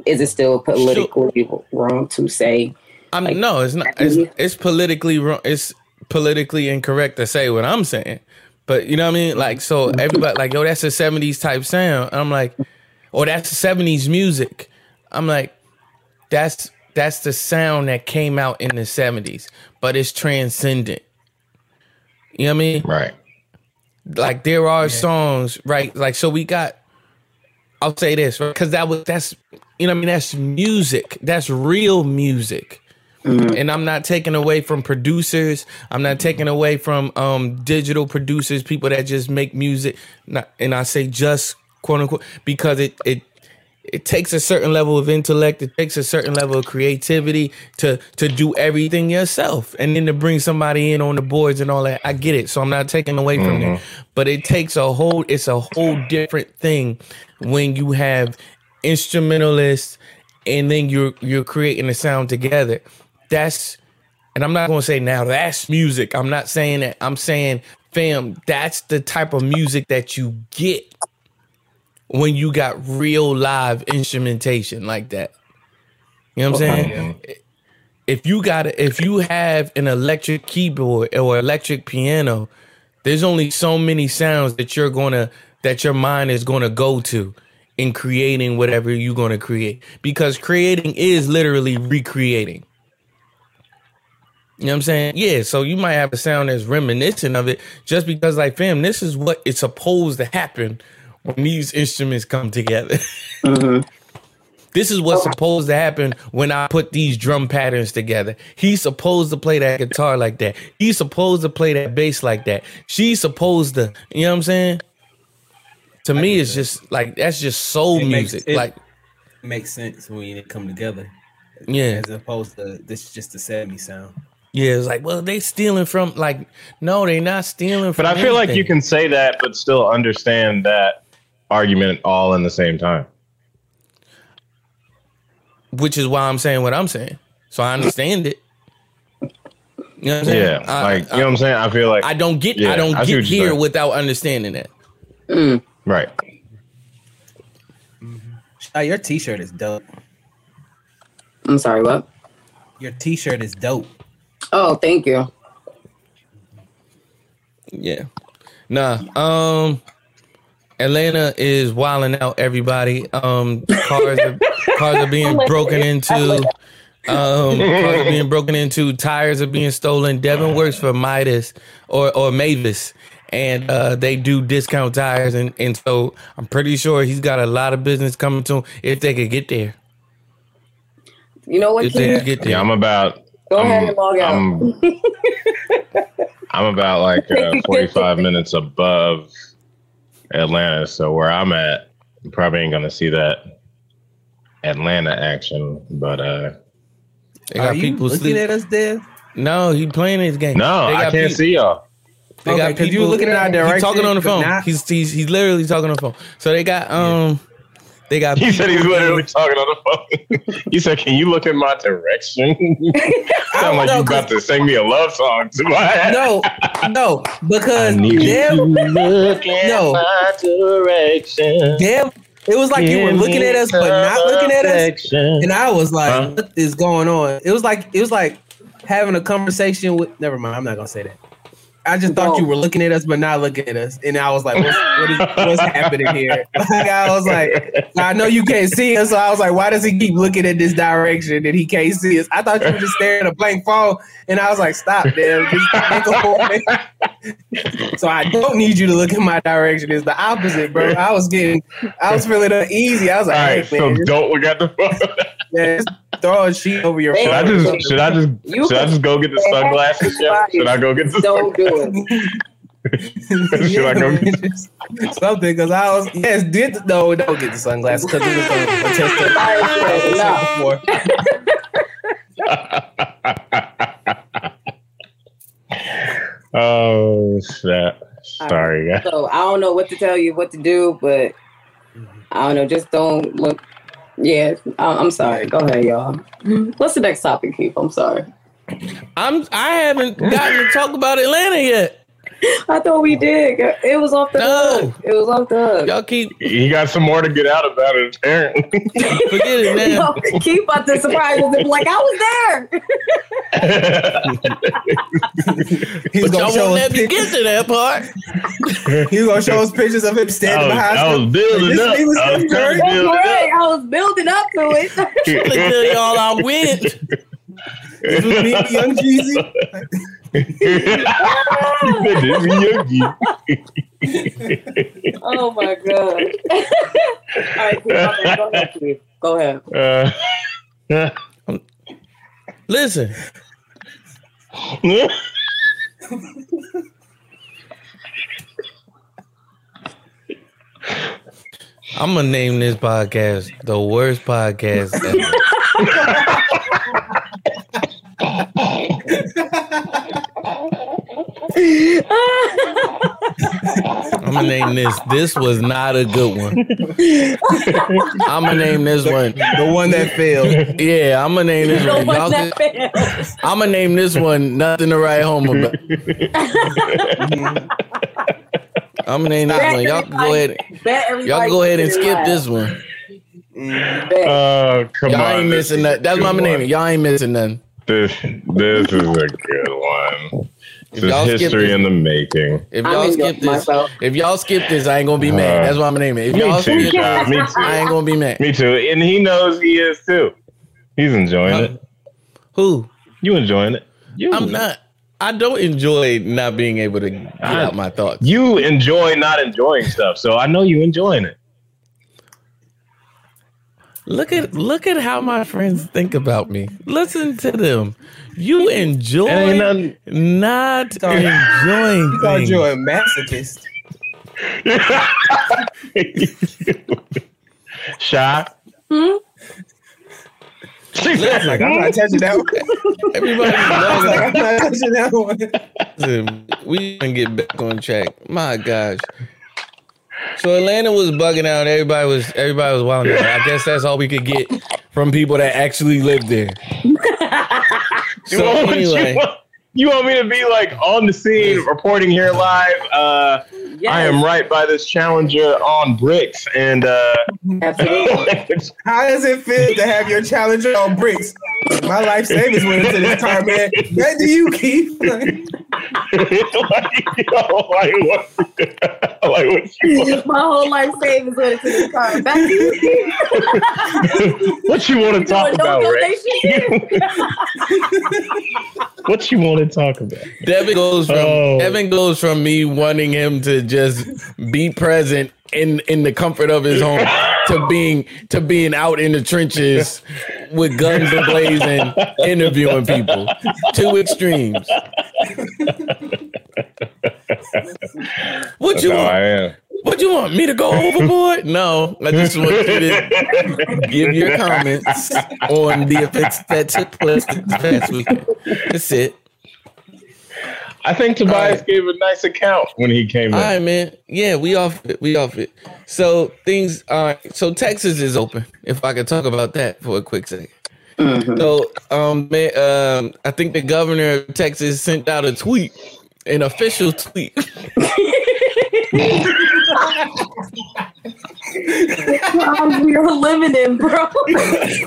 is it still politically wrong to say
I'm
Like,
no, it's not. It's, it's politically wrong. It's politically incorrect to say what I'm saying. But you know what I mean? Like, so everybody like, yo, that's a '70s type sound. And I'm like, or that's 70s music. I'm like, that's that's the sound that came out in the 70s, but it's transcendent. You know what I mean?
Right.
Like there are songs, right? Like so we got I'll say this, right? Cuz that was that's you know what I mean, that's music. That's real music. And I'm not taking away from producers. I'm not taking away from um digital producers, people that just make music. Not, and I say just quote unquote because it it it takes a certain level of intellect. It takes a certain level of creativity to to do everything yourself, and then to bring somebody in on the boards and all that. I get it, so I'm not taking away from it. But it takes a whole. It's a whole different thing when you have instrumentalists, and then you're you're creating a sound together. That's, and I'm not gonna say now that's music. I'm not saying that. I'm saying, fam, that's the type of music that you get when you got real live instrumentation like that. You know what I'm saying? If you got if you have an electric keyboard or electric piano, there's only so many sounds that you're gonna that your mind is gonna go to in creating whatever you're gonna create. Because creating is literally recreating. You know what I'm saying? Yeah, so you might have a sound that's reminiscent of it just because, like, fam, this is what it's supposed to happen when these instruments come together. Mm-hmm. This is what's supposed to happen when I put these drum patterns together. He's supposed to play that guitar like that. He's supposed to play that bass like that. She's supposed to, you know what I'm saying? To me, it's just like that's just soul
It makes-
music.
it-
like,
makes sense when it come together.
Yeah.
As opposed to this is just a 70 sound.
Yeah, it's like, well, they stealing from like, no, they not stealing from.
But I feel like you can say that, but still understand that argument all in the same time.
which is why I'm saying what I'm saying. So I understand it. You know what I'm saying?
Yeah,
I-
like you know what I'm saying. I feel like
I don't get
Yeah,
I don't
I
get here
saying.
without understanding that. Mm.
right.
Oh, your t-shirt is dope.
I'm sorry, what?
Your t-shirt is dope.
Oh, thank you.
Yeah. Nah. Um Atlanta is wilding out everybody. Um cars are cars are being broken into. Um cars are being broken into, tires are being stolen. Devin works for Midas or or Mavis. And uh, they do discount tires, and, and so I'm pretty sure he's got a lot of business coming to him if they could get there.
You know what?
If they could get there.
Yeah, I'm about.
Go
I'm,
ahead and log out.
I'm, I'm about like uh, 45 minutes above Atlanta, so where I'm at, you probably ain't gonna see that Atlanta action. But uh
They got
Are you
people
looking
sleep.
at us, Dev?
No, he playing his game.
no, I can't
peop-
see y'all.
They
Okay,
got
'cause you
people
looking in our
He's
direction,
talking on the phone.
not-
He's, he's he's literally talking on the phone. So they got um, they got.
He said he's literally talking on the phone. he said, "Can you look in my direction?" Sound like
know,
you about to sing me a love song to my
No, no, because
I need you
Dev,
to look in
No.
my direction.
Dev, it was like you were looking at us but not looking at us, and I was like,
Huh?
"What is going on?" It was like it was like having a conversation with. Never mind, I'm not gonna say that. I just thought you were looking at us but not looking at us, and I was like, "What's, what is, what's happening here?" Like I was like, "I know you can't see us," so I was like, "Why does he keep looking at this direction and he can't see us?" I thought you were just staring at a blank phone, and I was like, "Stop, Dev, just think away." So I don't need you to look in my direction. It's the opposite, bro. I was getting, I was feeling uneasy. I was like,
right,
hey,
so
man, just,
don't look at the phone.
yeah, just throw a sheet over your
should I just should I just
You
should I just go get the sunglasses? Yeah? Should I go get the sunglasses?
Don't do it.
Should I go get
something? Because I was yes, did no, don't get the sunglasses because it was a, a test of
No.
Before.
Oh shit! Sorry, guys.
So I don't know what to tell you, what to do, but mm-hmm. I don't know. Just don't look. Yeah, I- I'm sorry. Go ahead, y'all. What's the next topic, Keith? I'm sorry.
I'm I haven't gotten to talk about Atlanta yet.
I thought we did. It was off the
No.
hook. It was off the hook.
Y'all keep
He got some more to get out about it, apparently.
forget it now.
Yo, Keith about to surprise and be like, I was there.
He's
But
gonna
y'all
show
won't
us
let me
pictures.
get to that part.
He was gonna show us pictures of him standing
was,
behind.
I was building up.
was
I was
Steph
trying to
Curry.
build
That's
it
right. I was building up to it.
Let me y'all I went.
This was me and Young Jeezy.
oh my god. All right, cool. Go ahead. Go ahead.
Uh,
Listen, I'm gonna name this podcast the worst podcast ever. I'm gonna name this. This was not a good one. I'm gonna name this one.
The one that failed.
Yeah, I'm gonna name this
The
one.
one
Y'all
that
can-
failed.
I'm gonna name this one nothing to write home about. I'm gonna name this one. Y'all can go ahead. Y'all go ahead and skip this one.
Bet.
Oh, come
Y'all
on.
ain't missing that. That's what I'm
Come
gonna
on.
name. Y'all ain't missing nothing.
This, this is a good one.
If
This
y'all
is history
this-
in the making.
If y'all skip this,
myself.
if y'all skip this, I ain't gonna be mad. That's what I'm gonna name it. If
Me
y'all
too,
skip
child.
this,
Me too.
I ain't gonna be mad.
Me too. And he knows he is too. He's enjoying
Huh?
it.
Who?
You enjoying it? You,
I'm not. I don't enjoy not being able to get out my thoughts.
You enjoy not enjoying stuff, so I know you enjoying it.
Look at look at how my friends think about me. Listen to them. You enjoy
nothing-
not
Sorry.
enjoying
He called
things.
you a masochist.
Shy. Hmm?
Like I'm not touching that one.
Everybody knows Like,
I'm not touching that one.
Listen, we can get back on track. My gosh. So Atlanta was bugging out. Everybody was everybody was wilding out. I guess that's all we could get from people that actually lived there.
You
So
want,
anyway,
you, want, you want me to be like on the scene, reporting here live? Uh,
Yes,
I am right by this challenger on bricks, and uh,
How does it feel to have your challenger on bricks? My life savings went into this car, man. Back to you, Keith.
like, like, what, like what you want,
My whole life savings went into this car. Back to you.
What you want to talk
no
about, Rick?
donation.
What you want to talk about?
Devin goes from
Oh.
Devin goes from me wanting him to just be present in in the comfort of his home to being to being out in the trenches with guns blazing, interviewing people. Two extremes. What you
No,
want? What you want? Me to go overboard? No, I just want you to give your comments on the events that took place this past weekend. That's it.
I think Tobias
Alright.
gave a nice account when he came in.
All right, man. Yeah, we off it. We off it. So things. All right. So Texas is open. If I could talk about that for a quick second. So, um, man, um, I think the governor of Texas sent out a tweet, an official tweet.
times we are living in, bro.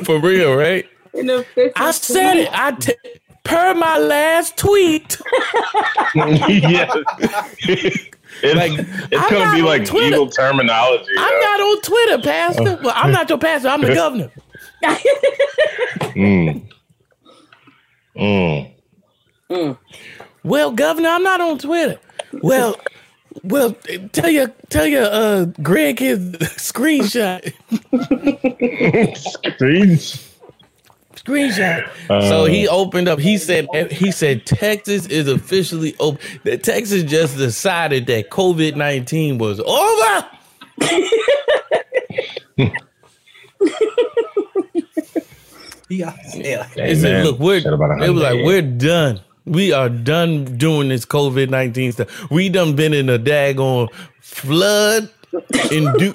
for real, right?
In a official
I said it. I t- per my last tweet.
yeah. It's,
Like,
it's gonna be like
Twitter.
legal terminology.
I'm
yo.
not on Twitter, Pastor. Well, I'm not your pastor. I'm the governor.
Mm. Mm.
Well, Governor, I'm not on Twitter. Well, well, tell your tell your uh grandkids screenshot
Screens.
screenshot.
Uh.
so he opened up. He said he said Texas is officially open. That Texas just decided that COVID nineteen was over.
Yeah, yeah.
It look, we're
Said about a
it was like we're done. We are done doing this COVID nineteen stuff. We done been in a daggone flood in du-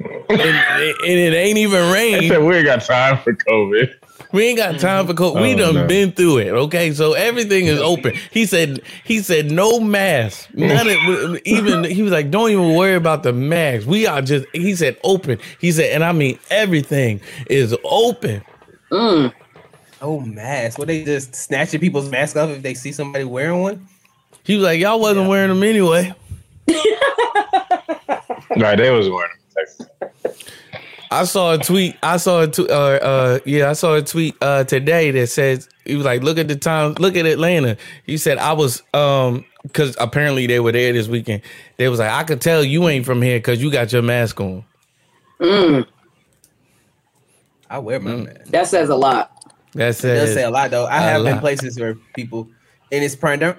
and, and it ain't even rain.
said we ain't got time for COVID.
We ain't got time for COVID. we
Oh,
done
no.
been through it. Okay, so everything is open. He said. He said no mask. None of even. He was like, don't even worry about the mask. We are just. He said open. He said, and I mean everything is open.
Oh, mask. What they just snatching people's mask off if they see somebody wearing one?
He was like, y'all wasn't wearing them anyway.
Right, they was wearing them.
I saw a tweet. I saw a tweet. Uh, uh, yeah, I saw a tweet uh, today that says he was like, "Look at the time. Look at Atlanta." He said, "I was um because apparently they were there this weekend. They was like, I could tell you ain't from here because you got your mask on."
Mm,
I wear my mask.
that says a lot.
That
It does
says
say a lot though. I have been places where people, and it's prim-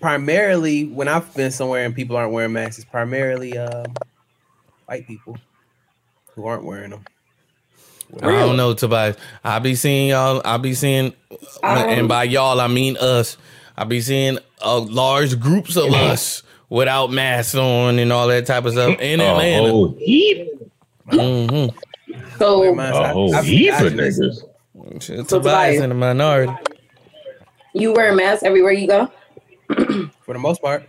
primarily when I've been somewhere and people aren't wearing masks. It's primarily um, white people who aren't wearing them.
I don't know, Tobias. I be seeing y'all. I be seeing, and by y'all I mean us. I be seeing uh, large groups of us without masks on and all that type of stuff in
A
Atlanta.
whole heap,
hmm
So
Wear masks.
a
I-
whole
I've-
heap of niggas.
Tobias
Tobias.
in the minority.
you wear a mask everywhere you go?
For the most part,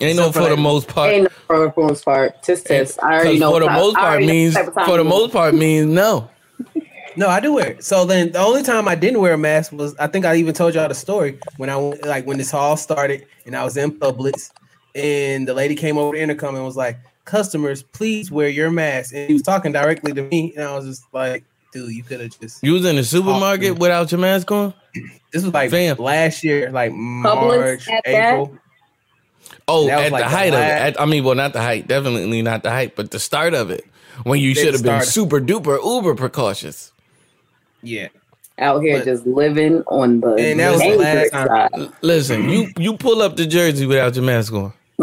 Ain't no
Except for
for the most part.
Ain't no for the most part. Tisk tisk. I already
'Cause
know.
for the most
I
part
already
means
what type of time
for the most part means no.
no, I do wear it. So then the only time I didn't wear a mask was I think I even told y'all the story when I went like when this all started and I was in Publix and the lady came over the intercom and was like, "Customers, please wear your mask." And he was talking directly to me, and I was just like, "Dude, you could have just."
You was in the supermarket without your mask on.
This was like
Fam.
last year, like March,
had?
April.
Oh,
That was
at
like
the
the
height of it. At- I mean, well, not the height. Definitely not the height, but the start of it. When you should have been super duper uber precautious.
Yeah,
Out here
But-
just living on the
And that was the last time.
side.
Listen, you you pull up the jersey without your mask on.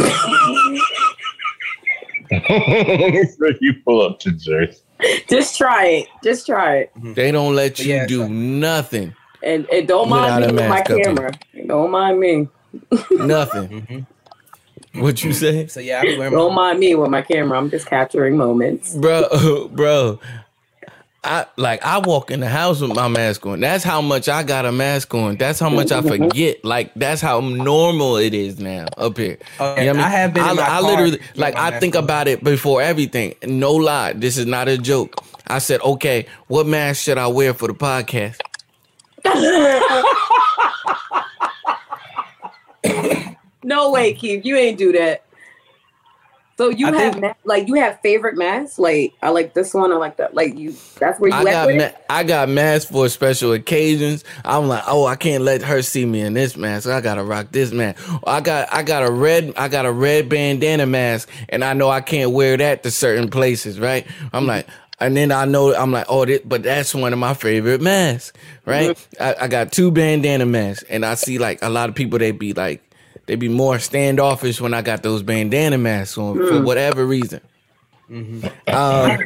so you pull up to Jersey.
Just try it. Just try it.
They don't let you
Yeah,
do
so-
nothing.
And, and don't mind me with my
mask up
camera. Don't mind me.
Nothing. Mm-hmm. What you say?
so yeah, I be wearing
Don't mind me with my camera. I'm just capturing moments.
bro, bro. I like I walk in the house with my mask on. That's how much I got a mask on. That's how much I forget. Like that's how normal it is now up here.
Okay,
You know what
I have been
I,
in my
I literally
with
like I think
on.
about it before everything. No lie, this is not a joke. I said, okay, what mask should I wear for the podcast?
no way, Keith. You ain't do that. So you
I
have
think-
like you have favorite masks? Like I like this one. I like that. Like you. That's where you
I got
with
ma-
it?
I got masks for special occasions. I'm like, oh, I can't let her see me in this mask. I gotta rock this mask. I got I got a red I got a red bandana mask, and I know I can't wear that to certain places, right? I'm like. And then I know I'm like, oh, this, but that's one of my favorite masks, right? Mm-hmm. I, I got two bandana masks, and I see like a lot of people they be like, they be more standoffish when I got those bandana masks on for whatever reason. Um,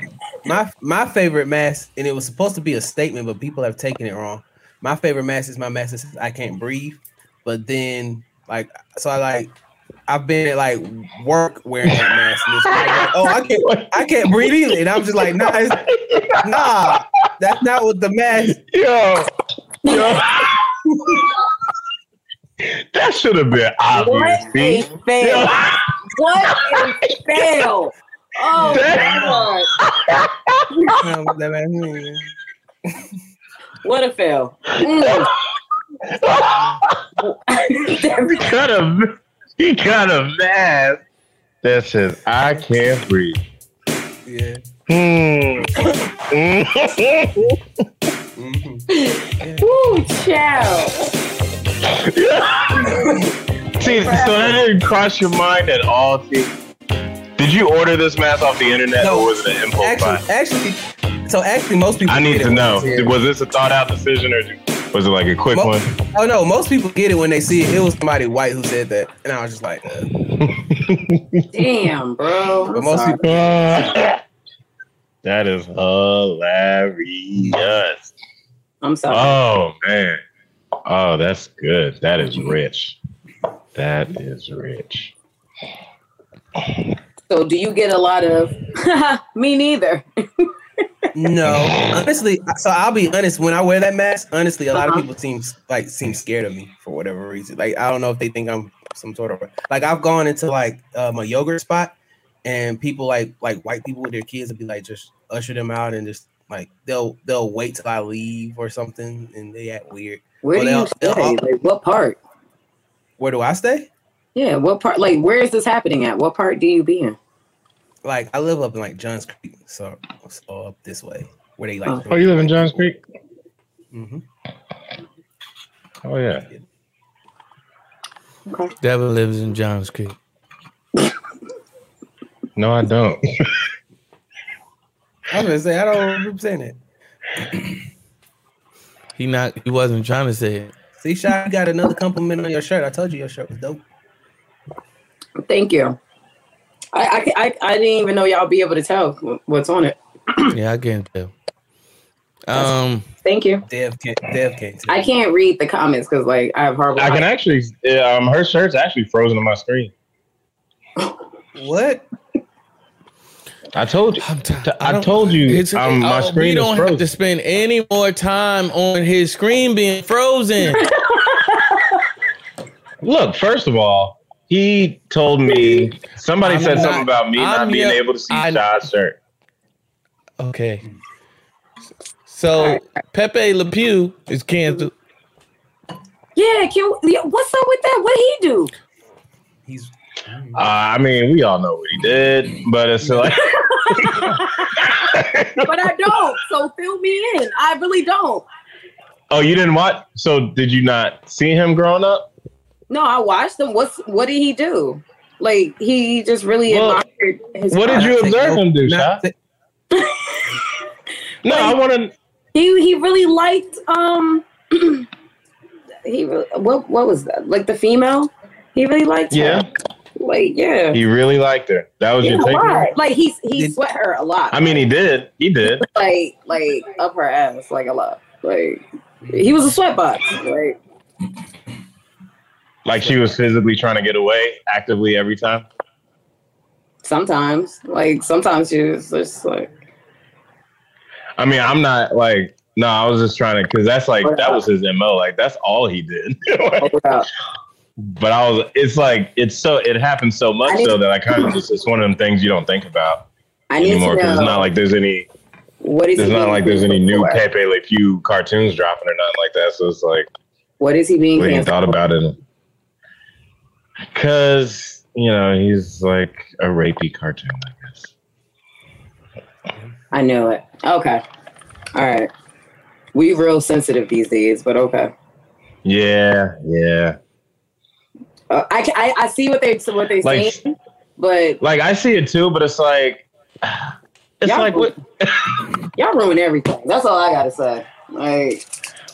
my my favorite mask, and it was supposed to be a statement, but people have taken it wrong. My favorite mask is my mask that says I can't breathe. But then, like, so I like, I've been at like work wearing that mask, and it's like, oh, I can't, I can't breathe either. And I'm just like, nah, it's, nah, that's not what the mask.
Yo, yo. That should have been obvious.
What a fail! What a fail! Oh my god!
What that mask.
What a fail! Mm.
he got a he got a mask that says I can't breathe.
Yeah.
Hmm.
Mhm.
Woo, child.
See, so that didn't cross your mind at all. See, did you order this mask off the internet
No.
or was it an impulse buy?
Actually, actually, so actually, most people.
I need
get
to
when
know.
they see it.
Was this a thought out decision or was it like a quick
Mo-
one?
Oh no, most people get it when they see it. It was somebody white who said that, and I was just like, uh,
Damn, bro. I'm
But most
sorry.
people-
that is hilarious.
I'm sorry.
Oh man. Oh, that's good. That is rich. That is rich.
so, do you get a lot of? Me neither.
no. Honestly, so I'll be honest. When I wear that mask, honestly, a lot
Uh-huh.
of people seem like seem scared of me for whatever reason. Like I don't know if they think I'm some sort of like I've gone into like um, a yogurt spot, and people like like white people with their kids will be like just usher them out and just like they'll they'll wait till I leave or something, and they act weird.
Where
Well,
do you
they'll- they'll
stay?
all-
Like, what part?
Where do I stay?
Yeah, what part? Like, where is this happening at? What part do you be in?
Like I live up in like Johns Creek, so, so up this way where they like.
Oh, you live in Johns Creek?
Mm-hmm.
Oh yeah.
Okay.
Devin lives in Johns Creek.
No, I don't.
I was gonna say I don't remember saying it.
He not. He wasn't trying to say it.
See, Shy, you got another compliment on your shirt. I told you your shirt was dope.
Thank you. I, I, I, I didn't even know y'all be able to tell what's on it.
Yeah, I can tell. Um,
Thank you.
Dev can't. Dev can't.
I can't read the comments because like I have horrible.
I can actually. Um, her shirt's actually frozen on my screen.
What?
I told you.
I'm t-
I, told you.
it's-
Um, my
oh,
screen
we don't have to spend any more time on his screen being frozen.
Look, first of all, he told me somebody
I'm
said
not-
something about me not
I'm
being
your-
able to see
I-
Shaw's shirt.
okay. So Pepe Le Pew is canceled.
Yeah, can yeah, what's up with that? What did he do?
He's
Uh, I mean, we all know what he did, but it's like,
but I don't. So fill me in. I really don't.
oh, you didn't watch? So did you not see him growing up?
No, I watched him. What's what did he do? Like he just really
Well,
admired his.
What did you
father.
observe him do, Shaw?
not th-
No, I want to.
He he really liked um. he really, what what was that? Like the female? He really liked
Yeah,
her. Like yeah.
he really liked her. That was
Yeah,
your take. on
why?
it?
Like he's he
Did-
sweat her a lot.
I mean, he did. He did.
like like up her ass like a lot. Like he was a sweat box. Like
Like she was physically trying to get away actively every time.
sometimes, like sometimes she was just like
I mean, I'm not like. No, I was just trying to because that's like that was his mo. Like that's all he did.
hold up.
But I was. It's like it's so. It happens so much so that I kind of just. It's one of them things you don't think about
I need
anymore
to
because
know
it's not like there's any.
what is
It's not like there's any new
for?
Pepe Le Pew cartoons dropping or nothing like that. So it's like
What is he being canceled?
thought about it. Cause you know he's like a rapey cartoon, I guess.
I knew it. Okay. All right. We real sensitive these days, but okay.
Yeah, yeah.
I, I I see what they what they
Like-
saying, but
Like I see it too, but it's like it's
Y'all
like what
y'all ruin everything. That's all I gotta say. Like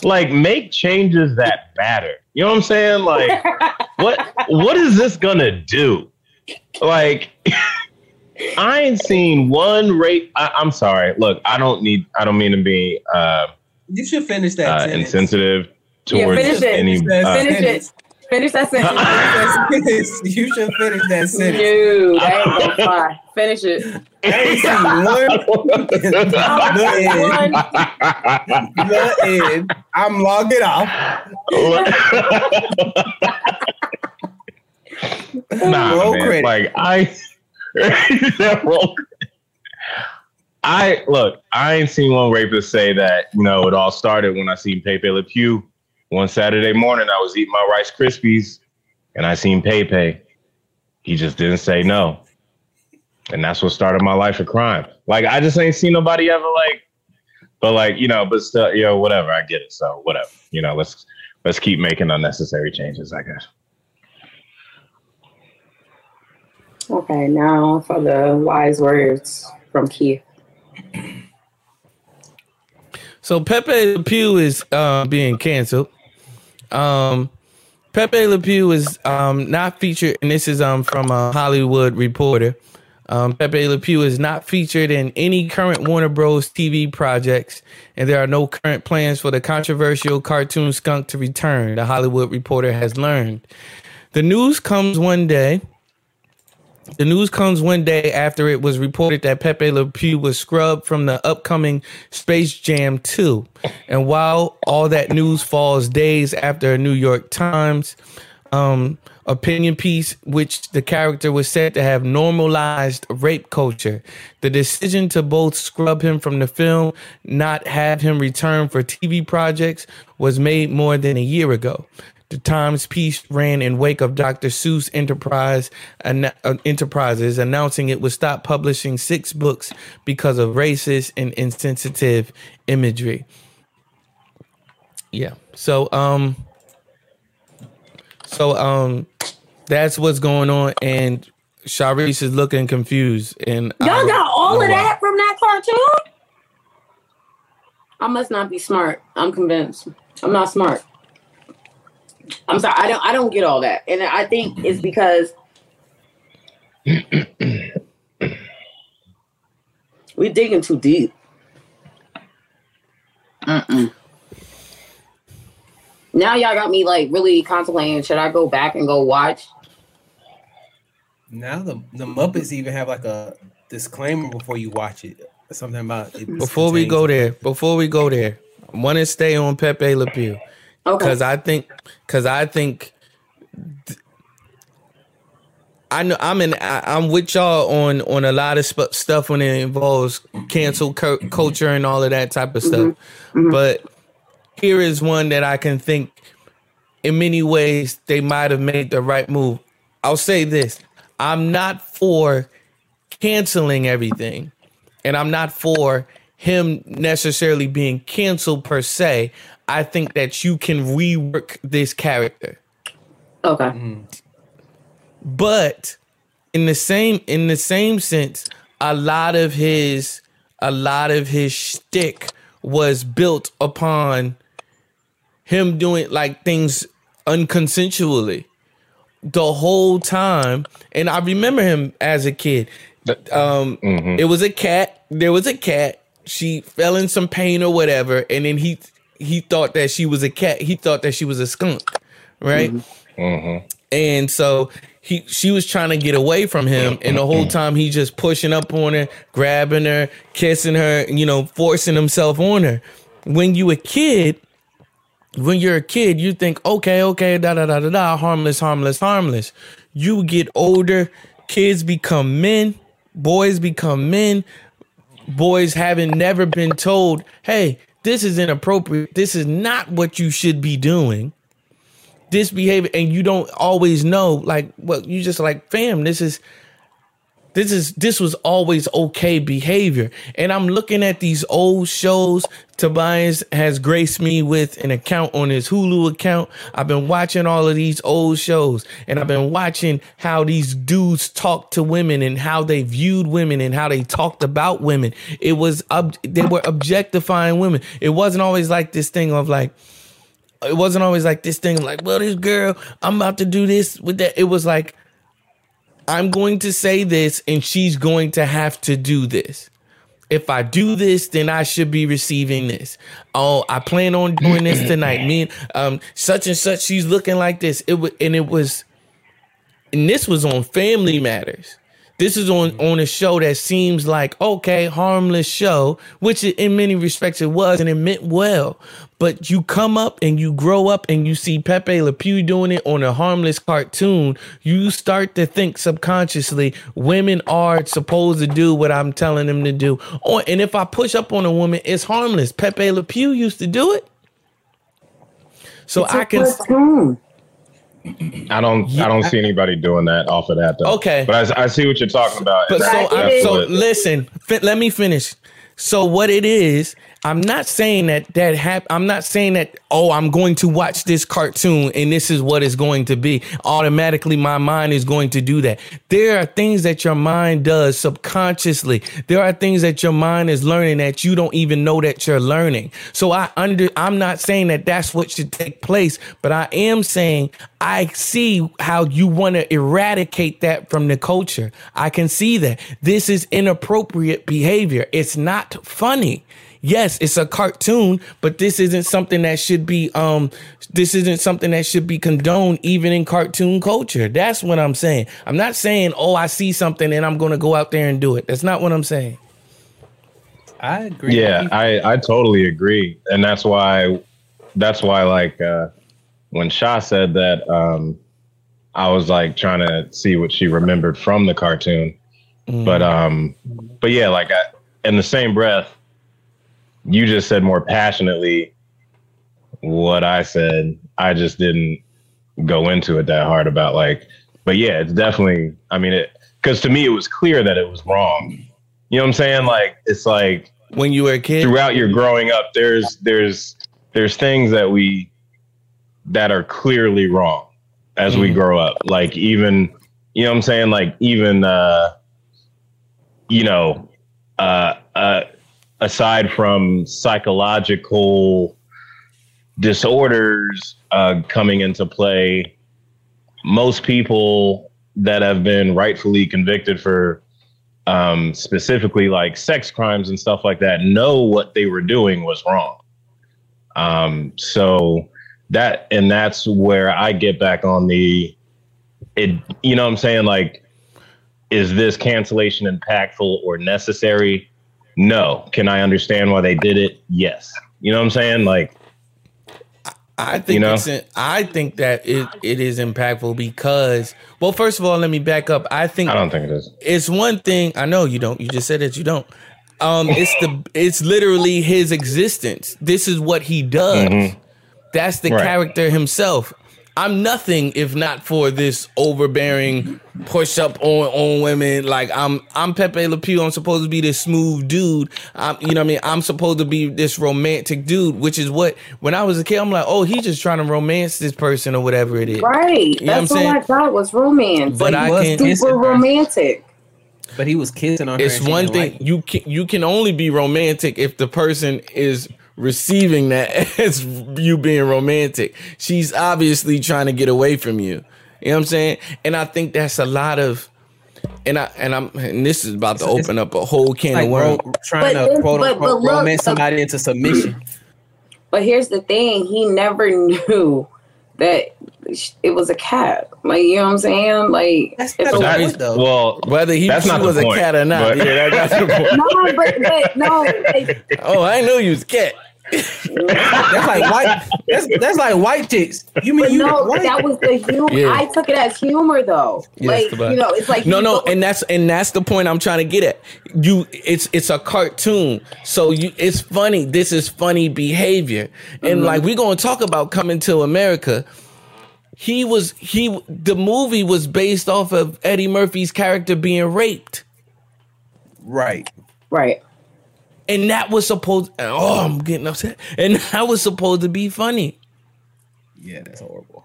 like make changes that matter. You know what I'm saying? Like what what is this gonna do? Like I ain't seen one rape. I, I'm sorry. Look, I don't need. I don't mean to be uh,
You should finish that.
uh,
sentence.
insensitive
Yeah,
towards
finish it.
any.
Finish
Uh,
finish it. Finish that sentence.
you should finish that sentence.
no, that ain't gonna fly. Finish it.
I ain't seen one. Nothing. I'm logging off.
nah,
Roll
man.
credit.
Like I, roll. I look. I ain't seen one rapist say that. You know, it all started when I seen Pepe Le Pew one Saturday morning. I was eating my Rice Krispies, and I seen Pepe. He just didn't say no, and that's what started my life of crime. Like I just ain't seen nobody ever like. But like you know, but still, you know, whatever. I get it. So whatever. You know, let's let's keep making unnecessary changes. I guess.
Okay, now for the wise words from Keith.
So Pepe Le Pew is uh, being canceled. Um, Pepe Le Pew is um, not featured, and this is um, from a Hollywood Reporter. Um, Pepe Le Pew is not featured in any current Warner Bros. TV projects, and there are no current plans for the controversial cartoon skunk to return. The Hollywood Reporter has learned. The news comes one day. The news comes one day after it was reported that Pepe Le Pew was scrubbed from the upcoming Space Jam 2. And while all that news falls days after a New York Times um, opinion piece, which the character was said to have normalized rape culture, the decision to both scrub him from the film, not have him return for TV projects, was made more than a year ago. The Times piece ran in wake of Dr. Seuss Enterprise uh, Enterprises announcing it would stop publishing six books because of racist and insensitive imagery. Yeah. So um so um that's what's going on and Sharice is looking confused and
Y'all got all of that from that cartoon? I must not be smart. I'm convinced. I'm not smart. I'm sorry. I don't. I don't get all that, and I think it's because we digging too deep. Mm-mm. Now y'all got me like really contemplating. Should I go back and go watch?
Now the the Muppets even have like a disclaimer before you watch it. Something about it mm-hmm.
before we go there. Before we go there, I want to stay on Pepe Le Pew because okay. I think because I think I know I'm in I, am with y'all on on a lot of sp- stuff when it involves cancel cu- culture and all of that type of stuff. Mm-hmm. Mm-hmm. But here is one that I can think in many ways they might have made the right move. I'll say this. I'm not for canceling everything and I'm not for him necessarily being canceled per se. I think that you can rework this character.
Okay. Mm-hmm.
But in the same in the same sense, a lot of his a lot of his shtick was built upon him doing like things unconsensually the whole time. And I remember him as a kid. Um, mm-hmm. It was a cat. There was a cat. She fell in some pain or whatever, and then he he thought that she was a cat. He thought that she was a skunk, right? Mm-hmm. Mm-hmm. And so he she was trying to get away from him, and the whole time he just pushing up on her, grabbing her, kissing her, you know, forcing himself on her. When you a kid, when you're a kid, you think, okay, okay, da da da da da, harmless, harmless, harmless. You get older, kids become men, boys become men, boys having never been told, hey, this is inappropriate. This is not what you should be doing. This behavior, and you don't always know, like, well, you just like, fam, this is this is this was always okay behavior. And I'm looking at these old shows. Tobias has graced me with an account on his Hulu account. I've been watching all of these old shows and I've been watching how these dudes talk to women and how they viewed women and how they talked about women. It was ob- they were objectifying women. It wasn't always like this thing of like it wasn't always like this thing like, well, this girl, I'm about to do this with that. It was like I'm going to say this and she's going to have to do this. If I do this, then I should be receiving this. Oh, I plan on doing this tonight. Me um, such and such, she's looking like this. It was, and it was, and this was on Family Matters. This is on mm-hmm. on a show that seems like okay, harmless show, which in many respects it was, and it meant well. But you come up and you grow up and you see Pepe Le Pew doing it on a harmless cartoon. You start to think subconsciously women are supposed to do what I'm telling them to do. Oh, and if I push up on a woman, it's harmless. Pepe Le Pew used to do it. So I can. Cartoon.
I don't. Yeah. I don't see anybody doing that off of that though.
Okay,
but I, I see what you're talking about.
But so, I, so listen. Fi- let me finish. So what it is I'm not saying that that hap- I'm not saying that oh I'm going to watch this cartoon and this is what it's going to be. Automatically my mind is going to do that. There are things that your mind does subconsciously. There are things that your mind is learning that you don't even know that you're learning. So I under I'm not saying that that's what should take place, but I am saying I see how you want to eradicate that from the culture. I can see that. This is inappropriate behavior. It's not funny yes, it's a cartoon, but this isn't something that should be um this isn't something that should be condoned even in cartoon culture. That's what I'm saying. I'm not saying, "Oh, I see something and I'm going to go out there and do it." That's not what I'm saying.
I agree.
Yeah, I I totally agree. And that's why that's why like uh when Sha said that um I was like trying to see what she remembered from the cartoon. Mm. But um but yeah, like I, in the same breath you just said more passionately what I said. I just didn't go into it that hard about like, but yeah, it's definitely. I mean, it because to me it was clear that it was wrong. You know what I'm saying? Like it's like
when you were a kid
throughout your growing up, there's there's there's things that we that are clearly wrong as mm-hmm. we grow up. Like even you know what I'm saying? Like even uh you know uh uh aside from psychological disorders uh coming into play, most people that have been rightfully convicted for um, specifically like sex crimes and stuff like that know what they were doing was wrong. Um, so that and that's where I get back on the it. You know what I'm saying? Like, is this cancellation impactful or necessary? No. Can I understand why they did it? Yes. You know what I'm saying? Like,
I think you know? it's I think that it, it is impactful because well first of all let me back up I think
I don't think it is.
It's one thing I know you don't you just said that you don't. Um it's the it's literally his existence. This is what he does. Mm-hmm. That's the right. character himself. I'm nothing if not for this overbearing push up on on women. Like I'm I'm Pepe Le Pew. I'm supposed to be this smooth dude. I'm you know what I mean. I'm supposed to be this romantic dude, which is what when I was a kid I'm like, oh, he's just trying to romance this person or whatever it is.
Right. You That's what, I thought was romance.
But I
can super romantic.
But he was kissing on
her. It's one thing like you can you can only be romantic if the person is receiving that as you being romantic. She's obviously trying to get away from you. You know what I'm saying? And I think that's a lot of and I and I'm and this is about to open up a whole can like of worms.
trying but, to quote but, unquote but romance somebody into submission.
But here's the thing: he never knew that it was a cat. Like you know what I'm saying? Like
that's, that's
though. Well, whether he that's not was a cat or not. But. Yeah, that's the point. no, but, but no. Like, oh, I know you was a cat
that's like white. That's, that's like white chicks. You mean
but
you?
No, white? that was the humor. Yeah. I took it as humor, though. Yes, like you know, it's like
no, no, and that's and that's the point I'm trying to get at. You, it's it's a cartoon, so you, it's funny. This is funny behavior, and mm-hmm. like we're gonna talk about coming to America. He was he. The movie was based off of Eddie Murphy's character being raped.
Right.
Right
and that was supposed. Oh, I'm getting upset. And that was supposed to be funny.
Yeah, that's horrible.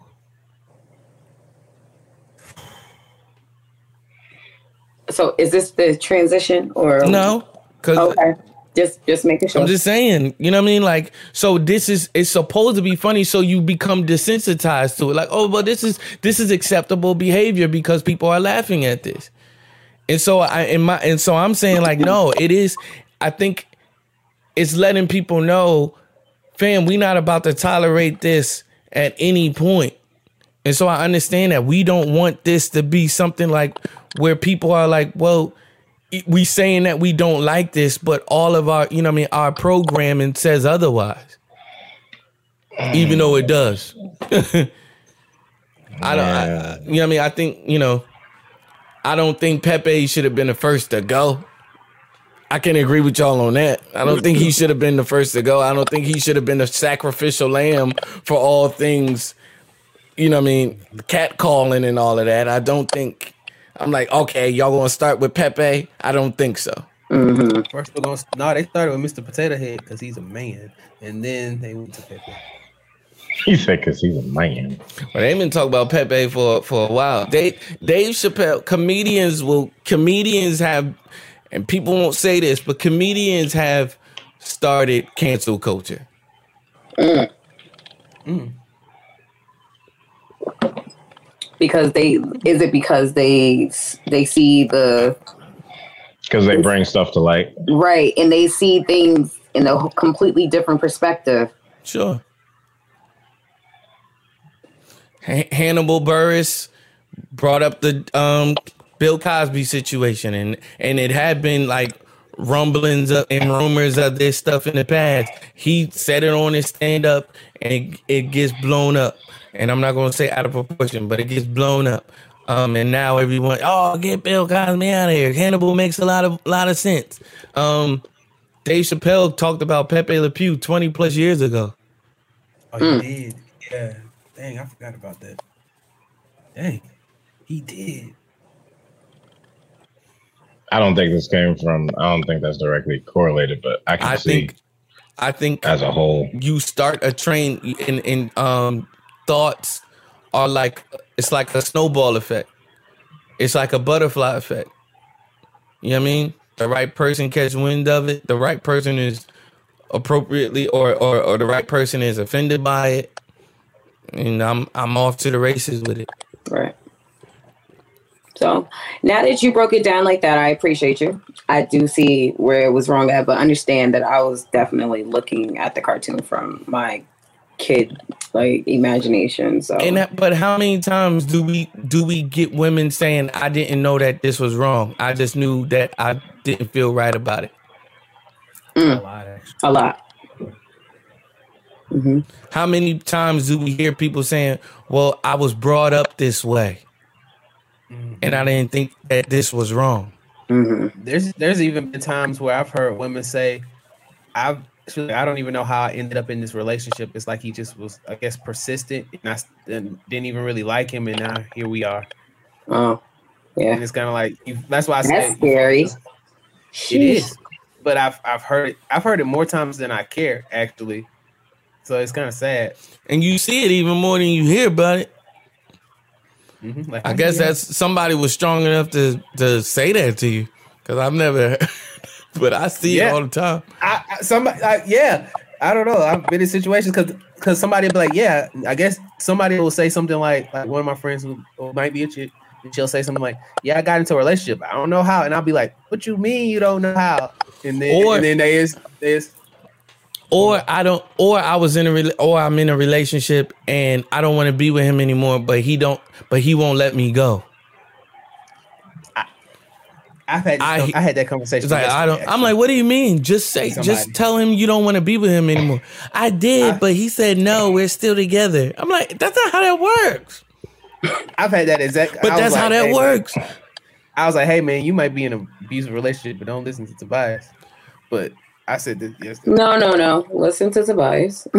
So, is this the transition or
no?
Cause okay, just just making sure.
I'm just saying, you know what I mean? Like, so this is it's supposed to be funny, so you become desensitized to it. Like, oh, but this is this is acceptable behavior because people are laughing at this. And so I in my and so I'm saying like no, it is I think it's letting people know, fam, we not about to tolerate this at any point. And so I understand that we don't want this to be something like where people are like, well, we saying that we don't like this, but all of our, you know I mean, our programming says otherwise. Even though it does. I don't I, you know what I mean? I think, you know, I don't think Pepe should have been the first to go. I can agree with y'all on that. I don't think he should have been the first to go. I don't think he should have been the sacrificial lamb for all things, you know what I mean, cat calling and all of that. I don't think I'm like, okay, y'all gonna start with Pepe? I don't think so.
Mm-hmm. First we're gonna no, they started with Mr. Potato Head because he's a man, and then they went to Pepe.
He said because he's a man.
Well, they've been talking about Pepe for for a while. They Dave Chappelle comedians will comedians have and people won't say this, but comedians have started cancel culture. Mm.
Mm. Because they is it because they they see the
because they bring stuff to light,
right? And they see things in a completely different perspective.
Sure. H- Hannibal Buress brought up the um, Bill Cosby situation, and and it had been like rumblings and rumors of this stuff in the past. He said it on his stand up, and it, it gets blown up. And I'm not going to say out of proportion, but it gets blown up. Um, and now everyone, oh, get Bill Cosby out of here. Hannibal makes a lot of lot of sense. Um, Dave Chappelle talked about Pepe Le Pew 20 plus years ago.
Oh, you mm. did? Yeah. Dang, I forgot about that. Dang, he did.
I don't think this came from. I don't think that's directly correlated, but I can
I
see
think I think
as a whole.
you start a train in in um thoughts are like it's like a snowball effect. It's like a butterfly effect. You know what I mean? The right person catch wind of it. The right person is appropriately or or, or the right person is offended by it. And I'm I'm off to the races with it.
Right. So now that you broke it down like that, I appreciate you. I do see where it was wrong at, but understand that I was definitely looking at the cartoon from my kid like imagination. So
And that, but how many times do we do we get women saying I didn't know that this was wrong. I just knew that I didn't feel right about it.
Mm,
A lot, actually.
a lot. hmm
How many times do we hear people saying, "Well, I was brought up this way, and I didn't think that this was wrong."
hmm
There's there's even been times where I've heard women say, "I've I don't even know how I ended up in this relationship. It's like he just was, I guess, persistent, and I and didn't even really like him, and now here we are.
Oh, yeah.
And it's kind of like you, that's why I
That's
say
scary.
It is, but I've I've heard it. I've heard it more times than I care actually. So it's kind of sad.
And you see it even more than you hear about it.
Mhm, like,
I guess
yeah.
that's somebody was strong enough to to say that to you, because I've never, but I see it all the time.
I, I somebody like yeah. I don't know. I've been in situations because because somebody be like, yeah, I guess somebody will say something like like one of my friends who, who might be a chick, and she'll say something like, yeah, I got into a relationship. I don't know how, and I'll be like, what you mean you don't know how? And then
Or-
and then they is is
Or I don't, or I was in a, or I'm in a relationship and I don't want to be with him anymore, but he don't, but he won't let me go.
I've had
I-
I, had that conversation.
Like I don't. I'm like, what do you mean? Just say,
Somebody.
just tell him you don't want to be with him anymore. I did, but he said no. We're still together. I'm like, that's not how that works.
I've had that exact.
But
I
that's how that
hey,
works.
I was like, hey man, you might be in an abusive relationship, but don't listen to Tobias. But I said this yesterday.
No, no, no. Listen to Tobias.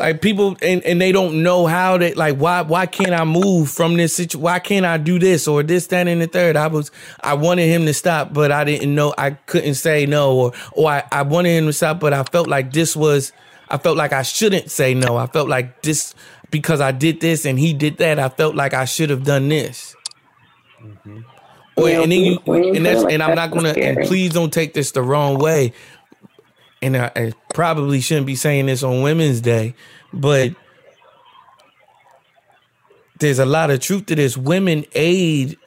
Like people, and, and they don't know how they like. Why why can't I move from this situation? Why can't I do this or this, that, and the third? I was I wanted him to stop, but I didn't know. I couldn't say no, or or I, I wanted him to stop, but I felt like this was. I felt like I shouldn't say no. I felt like this because I did this and he did that. I felt like I should have done this. Mm-hmm.
Yeah,
and then you,
you
and that's
like
and I'm not gonna and please don't take this the wrong way. And I, I probably shouldn't be saying this on Women's Day, but there's a lot of truth to this. Women aid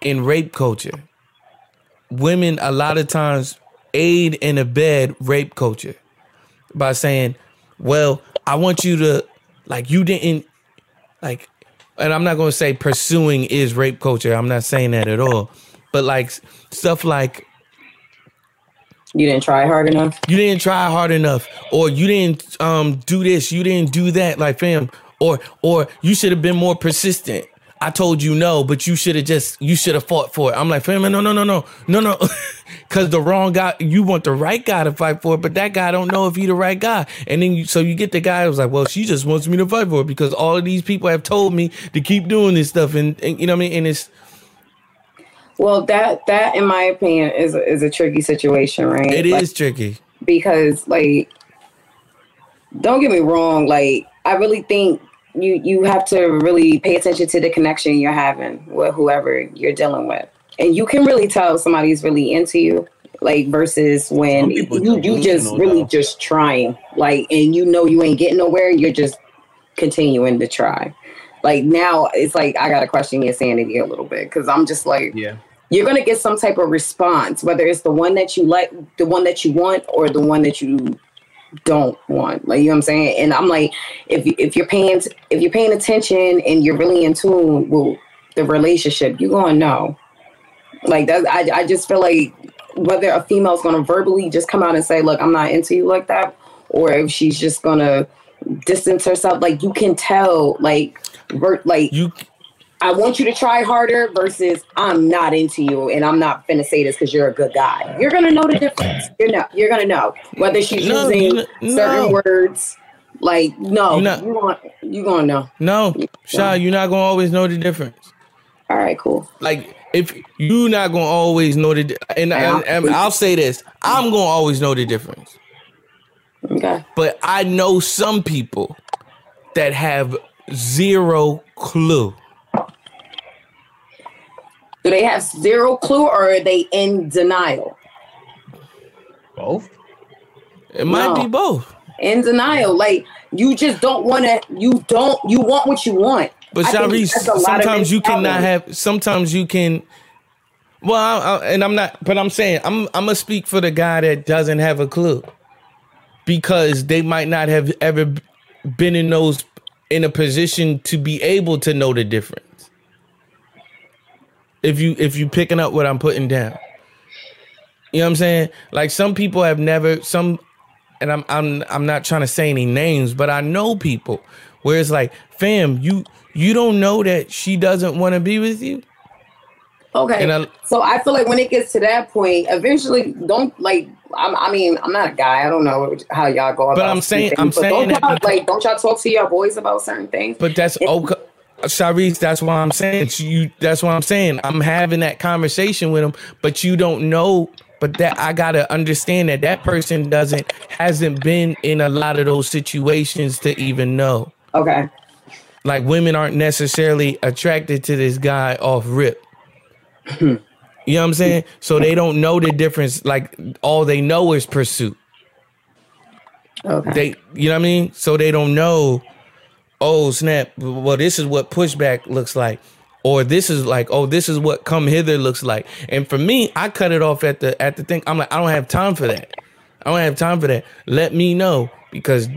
in rape culture. Women a lot of times aid in a abet rape culture by saying, "Well, I want you to like you didn't like." And I'm not going to say pursuing is rape culture. I'm not saying that at all. But like stuff like
you didn't try hard enough.
you didn't try hard enough or you didn't um do this you didn't do that like fam or or you should have been more persistent i told you no but you should have just you should have fought for it. I'm like fam no no no no no no because the wrong guy you want the right guy to fight for it but that guy don't know if he the right guy. And then you so you get the guy who's like well she just wants me to fight for it because all of these people have told me to keep doing this stuff and, and you know what i mean? And it's
Well, that that in my opinion is is a tricky situation, right?
it is
Like,
tricky.
because like don't get me wrong, like I really think you you have to really pay attention to the connection you're having with whoever you're dealing with. And you can really tell somebody's really into you, like versus when you, you just really just trying, like and you know you ain't getting nowhere, you're just continuing to try. Like now it's like I gotta question your sanity a little bit because I'm just like
Yeah.
you're gonna get some type of response, whether it's the one that you like, the one that you want, or the one that you don't want. Like you know what I'm saying? And I'm like, if if you're paying if you're paying attention and you're really in tune with the relationship, you're gonna know. Like that, I I just feel like whether a female's gonna verbally just come out and say, "Look, I'm not into you like that," or if she's just gonna distance herself, like you can tell, like, like
you
I want you to try harder versus I'm not into you and I'm not finna say this because you're a good guy. You're gonna know the difference. You're not. You're gonna know whether she's
No,
using
you-
certain
no.
words Like no,
You not-
you want you gonna know.
No, Shy, you're not gonna always know the difference.
All right, cool.
Like if you're not gonna always know the, and, and, and I'll say this, I'm gonna always know the difference.
Okay.
But I know some people that have zero clue.
Do they have zero clue or are they in denial?
Both.
It might
No.
be both.
In denial. Like you just don't want to. You don't. You want what you want.
But
I
Sharice,
that's a lot of
sometimes you cannot have. Sometimes you can. Well, I, I, and I'm not. But I'm saying I'm. I'm gonna speak for the guy that doesn't have a clue, because they might not have ever been in those in a position to be able to know the difference. If you if you picking up what I'm putting down, you know what I'm saying. Like some people have never some, and I'm I'm I'm not trying to say any names, but I know people where it's like, fam, you you don't know that she doesn't want to be with you.
Okay.
And I-
so I feel like when it gets to that point, eventually, don't like. I'm, I mean, I'm not a guy. I don't know how y'all go about.
But I'm saying- I'm saying
don't y'all, like, don't y'all talk to your boys about certain things?
But that's okay. Sharice, that's why I'm saying you. That's why I'm saying I'm having that conversation with him, but you don't know. But that I gotta understand that that person doesn't hasn't been in a lot of those situations to even know.
Okay.
Like women aren't necessarily attracted to this guy off rip. Hmm. you know what I'm saying? So they don't know the difference. Like all they know is pursuit.
Okay.
They, you know what I mean? So they don't know. Oh snap! Well, this is what pushback looks like, or this is like, oh, this is what come hither looks like. And for me, I cut it off at the at the thing. I'm like, I don't have time for that. I don't have time for that. Let me know because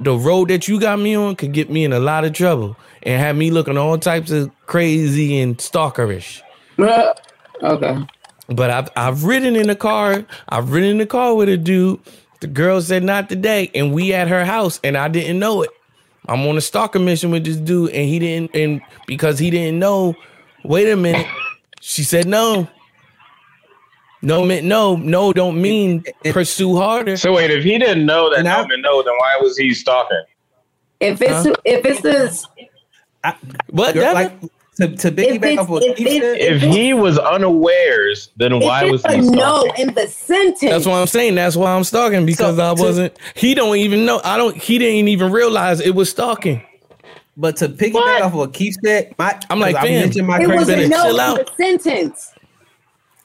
the road that you got me on could get me in a lot of trouble and have me looking all types of crazy and stalkerish.
okay.
But I've I've ridden in the car. I've ridden in the car with a dude. The girl said not today, and we at her house, and I didn't know it. I'm on a stalker mission with this dude, and he didn't, and because he didn't know. Wait a minute. She said no. No meant no. No don't mean pursue harder.
So wait, if he didn't know that
And I-
Norman know, then why was he stalking?
If it's if it's this,
What?
Girl,
Devin?
like to, to
if
piggyback
it's,
off what
if
Keith
it's,
said,
If he was unawares, then why was he stalking?
no in the sentence,
That's what I'm saying. That's why I'm stalking because
So,
I wasn't. He don't even know. I don't. He didn't even realize it was stalking.
but to piggyback
What?
off what Keith said, my
I'm like,
I
fam,
mentioned my
it was
crazy,
a no
chill
in
out.
the sentence.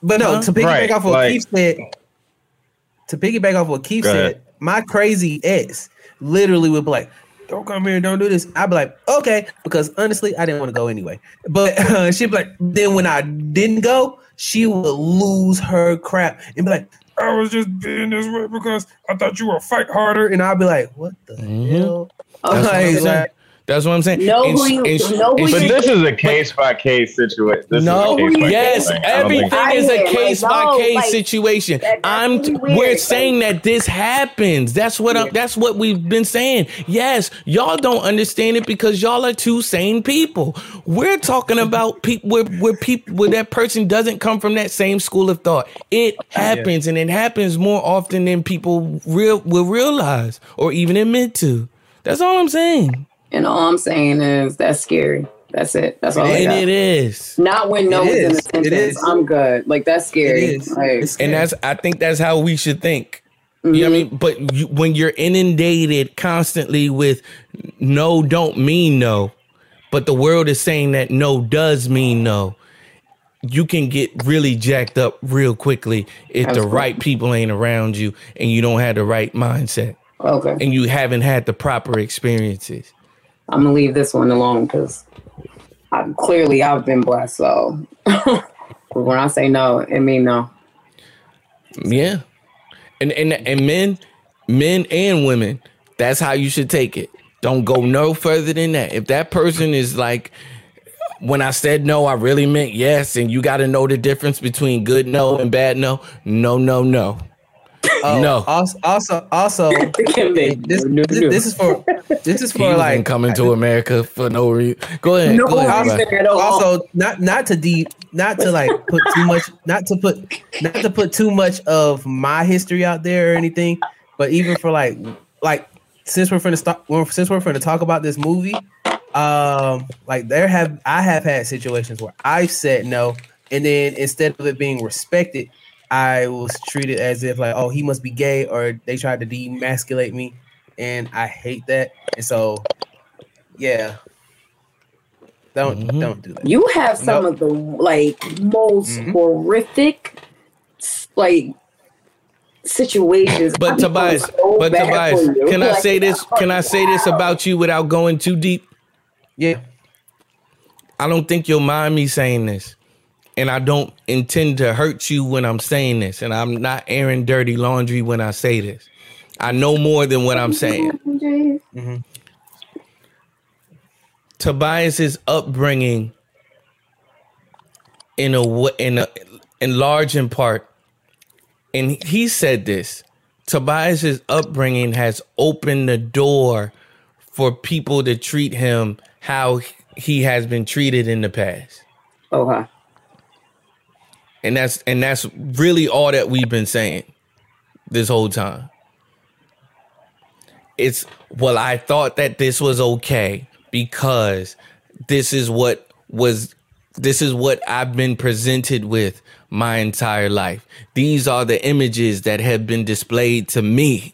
but no,
Huh?
to piggyback
Right,
off what
like-
Keith said, to piggyback off what Keith
Go
said,
ahead.
my crazy ex literally would be like, "Don't come here, don't do this." I'd be like, "Okay," because honestly, I didn't want to go anyway. But uh, she'd be like, then when I didn't go, she would lose her crap and be like, "I was just being this way because I thought you were fight harder," and I'd be like, "What the hell?"
Mm-hmm. That's what I'm
like,
That's what I'm saying.
Know
And
who you-
and sh-
know who
and
you-
But this is a case by case situation. This
No,
is case
yes,
case thing. Think-
everything is a case
like,
by
no,
case
like,
situation.
that-
I'm
really
we're
weird,
saying that this happens. That's what I'm, that's what we've been saying. Yes, y'all don't understand it because y'all are two sane people. We're talking about people where where people where that person doesn't come from that same school of thought. It happens and it happens more often than people real will realize or even admit to. That's all I'm saying.
And all I'm saying is that's scary. That's it. That's all I
And
got.
it is.
Not when no
It
one's in
is.
the sentence. I'm good. Like that's scary.
It is.
Like,
It's
and that's I think that's how we should think. You know what I mm-hmm. mean? But you, when you're inundated constantly with no don't mean no, but the world is saying that no does mean no, you can get really jacked up real quickly if the
Absolutely.
right people ain't around you and you don't have the right mindset
okay.
and you haven't had the proper experiences.
I'm gonna leave this one alone because I'm clearly I've been blessed. So when I say no, it mean no.
Yeah. And and and men, men and women, that's how you should take it. Don't go no further than that. If that person is like when I said no, I really meant yes, and you got to know the difference between good no and bad no. No, no, no. No.
Also, also, also this,
No,
this,
no.
this is for this is for
wasn't
like
coming to America for no reason. Go ahead.
No
go ahead.
reason
bro.
at all.
also not not to deep not to like put too much not to put not to put too much of my history out there or anything but even for like like since we're finna start, since we're finna talk about this movie, um, like there have I have had situations where I've said no, and then instead of it being respected, I was treated as if like, oh, he must be gay, or they tried to demasculate me, and I hate that. And so, yeah, don't
Mm-hmm.
don't do that.
You have some
Nope.
of the like most
Mhm.
horrific like situations.
But
be
Tobias,
so
but Tobias,
for you.
can I
Like,
say this? Can I say this about you without going too deep?
Yeah,
I don't think you'll mind me saying this. And I don't intend to hurt you when I'm saying this. And I'm not airing dirty laundry when I say this. I know more than what I'm saying. Mm-hmm. Tobias's upbringing in a wa- in a in large in part, and he said this. Tobias's upbringing has opened the door for people to treat him how he has been treated in the past.
Okay.
And that's and that's really all that we've been saying this whole time. It's well, I thought that this was okay because this is what was this is what I've been presented with my entire life. These are the images that have been displayed to me.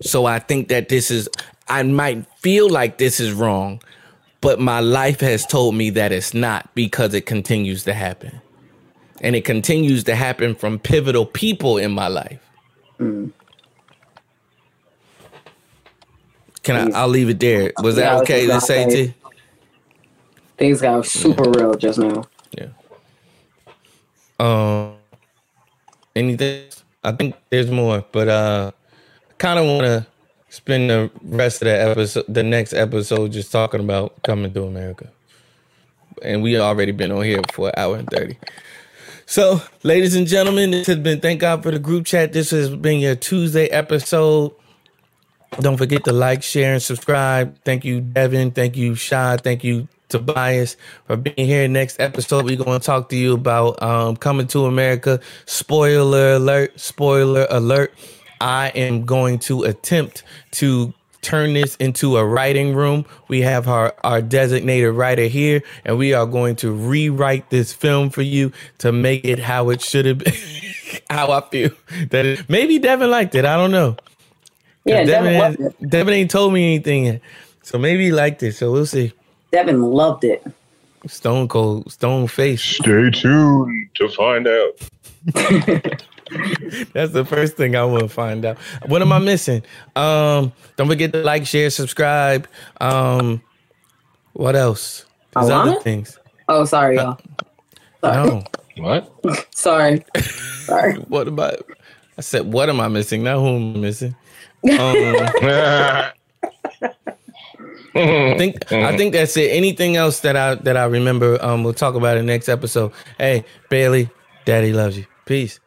So I think that this is I might feel like this is wrong, but my life has told me that it's not because it continues to happen. And it continues to happen from pivotal people in my life. Mm. Can I I'll leave it there. Was that
was
okay to say
gonna Things got super real just now.
Yeah. Um anything I think there's more, but uh kind of want to spend the rest of the episode the next episode just talking about coming to America. And we already been on here for an hour and 30. So, ladies and gentlemen, this has been thank God for the group chat. This has been your Tuesday episode. Don't forget to like, share, and subscribe. Thank you, Devin. Thank you, Shy. Thank you, Tobias, for being here. Next episode, we're going to talk to you about um, coming to America. Spoiler alert! Spoiler alert! I am going to attempt to turn this into a writing room. We have our, our designated writer here, and we are going to rewrite this film for you to make it how it should have been. how I feel that it, maybe Devin liked it. I don't know.
Yeah, Devin
Devin,
loved
has-
it.
Devin ain't told me anything yet. So maybe he liked it. So we'll see.
Devin loved it.
Stone cold, stone face.
Stay tuned to find out.
That's the first thing I want to find out. What am I missing? Um, don't forget to like, share, subscribe. Um, what else? There's other things.
Oh, sorry, y'all.
No.
What?
Sorry. Sorry.
What about? I said, what am I missing? Not who am I missing. Um, I think I think that's it. Anything else that I that I remember, um, we'll talk about in next episode. Hey, Bailey, Daddy loves you. Peace.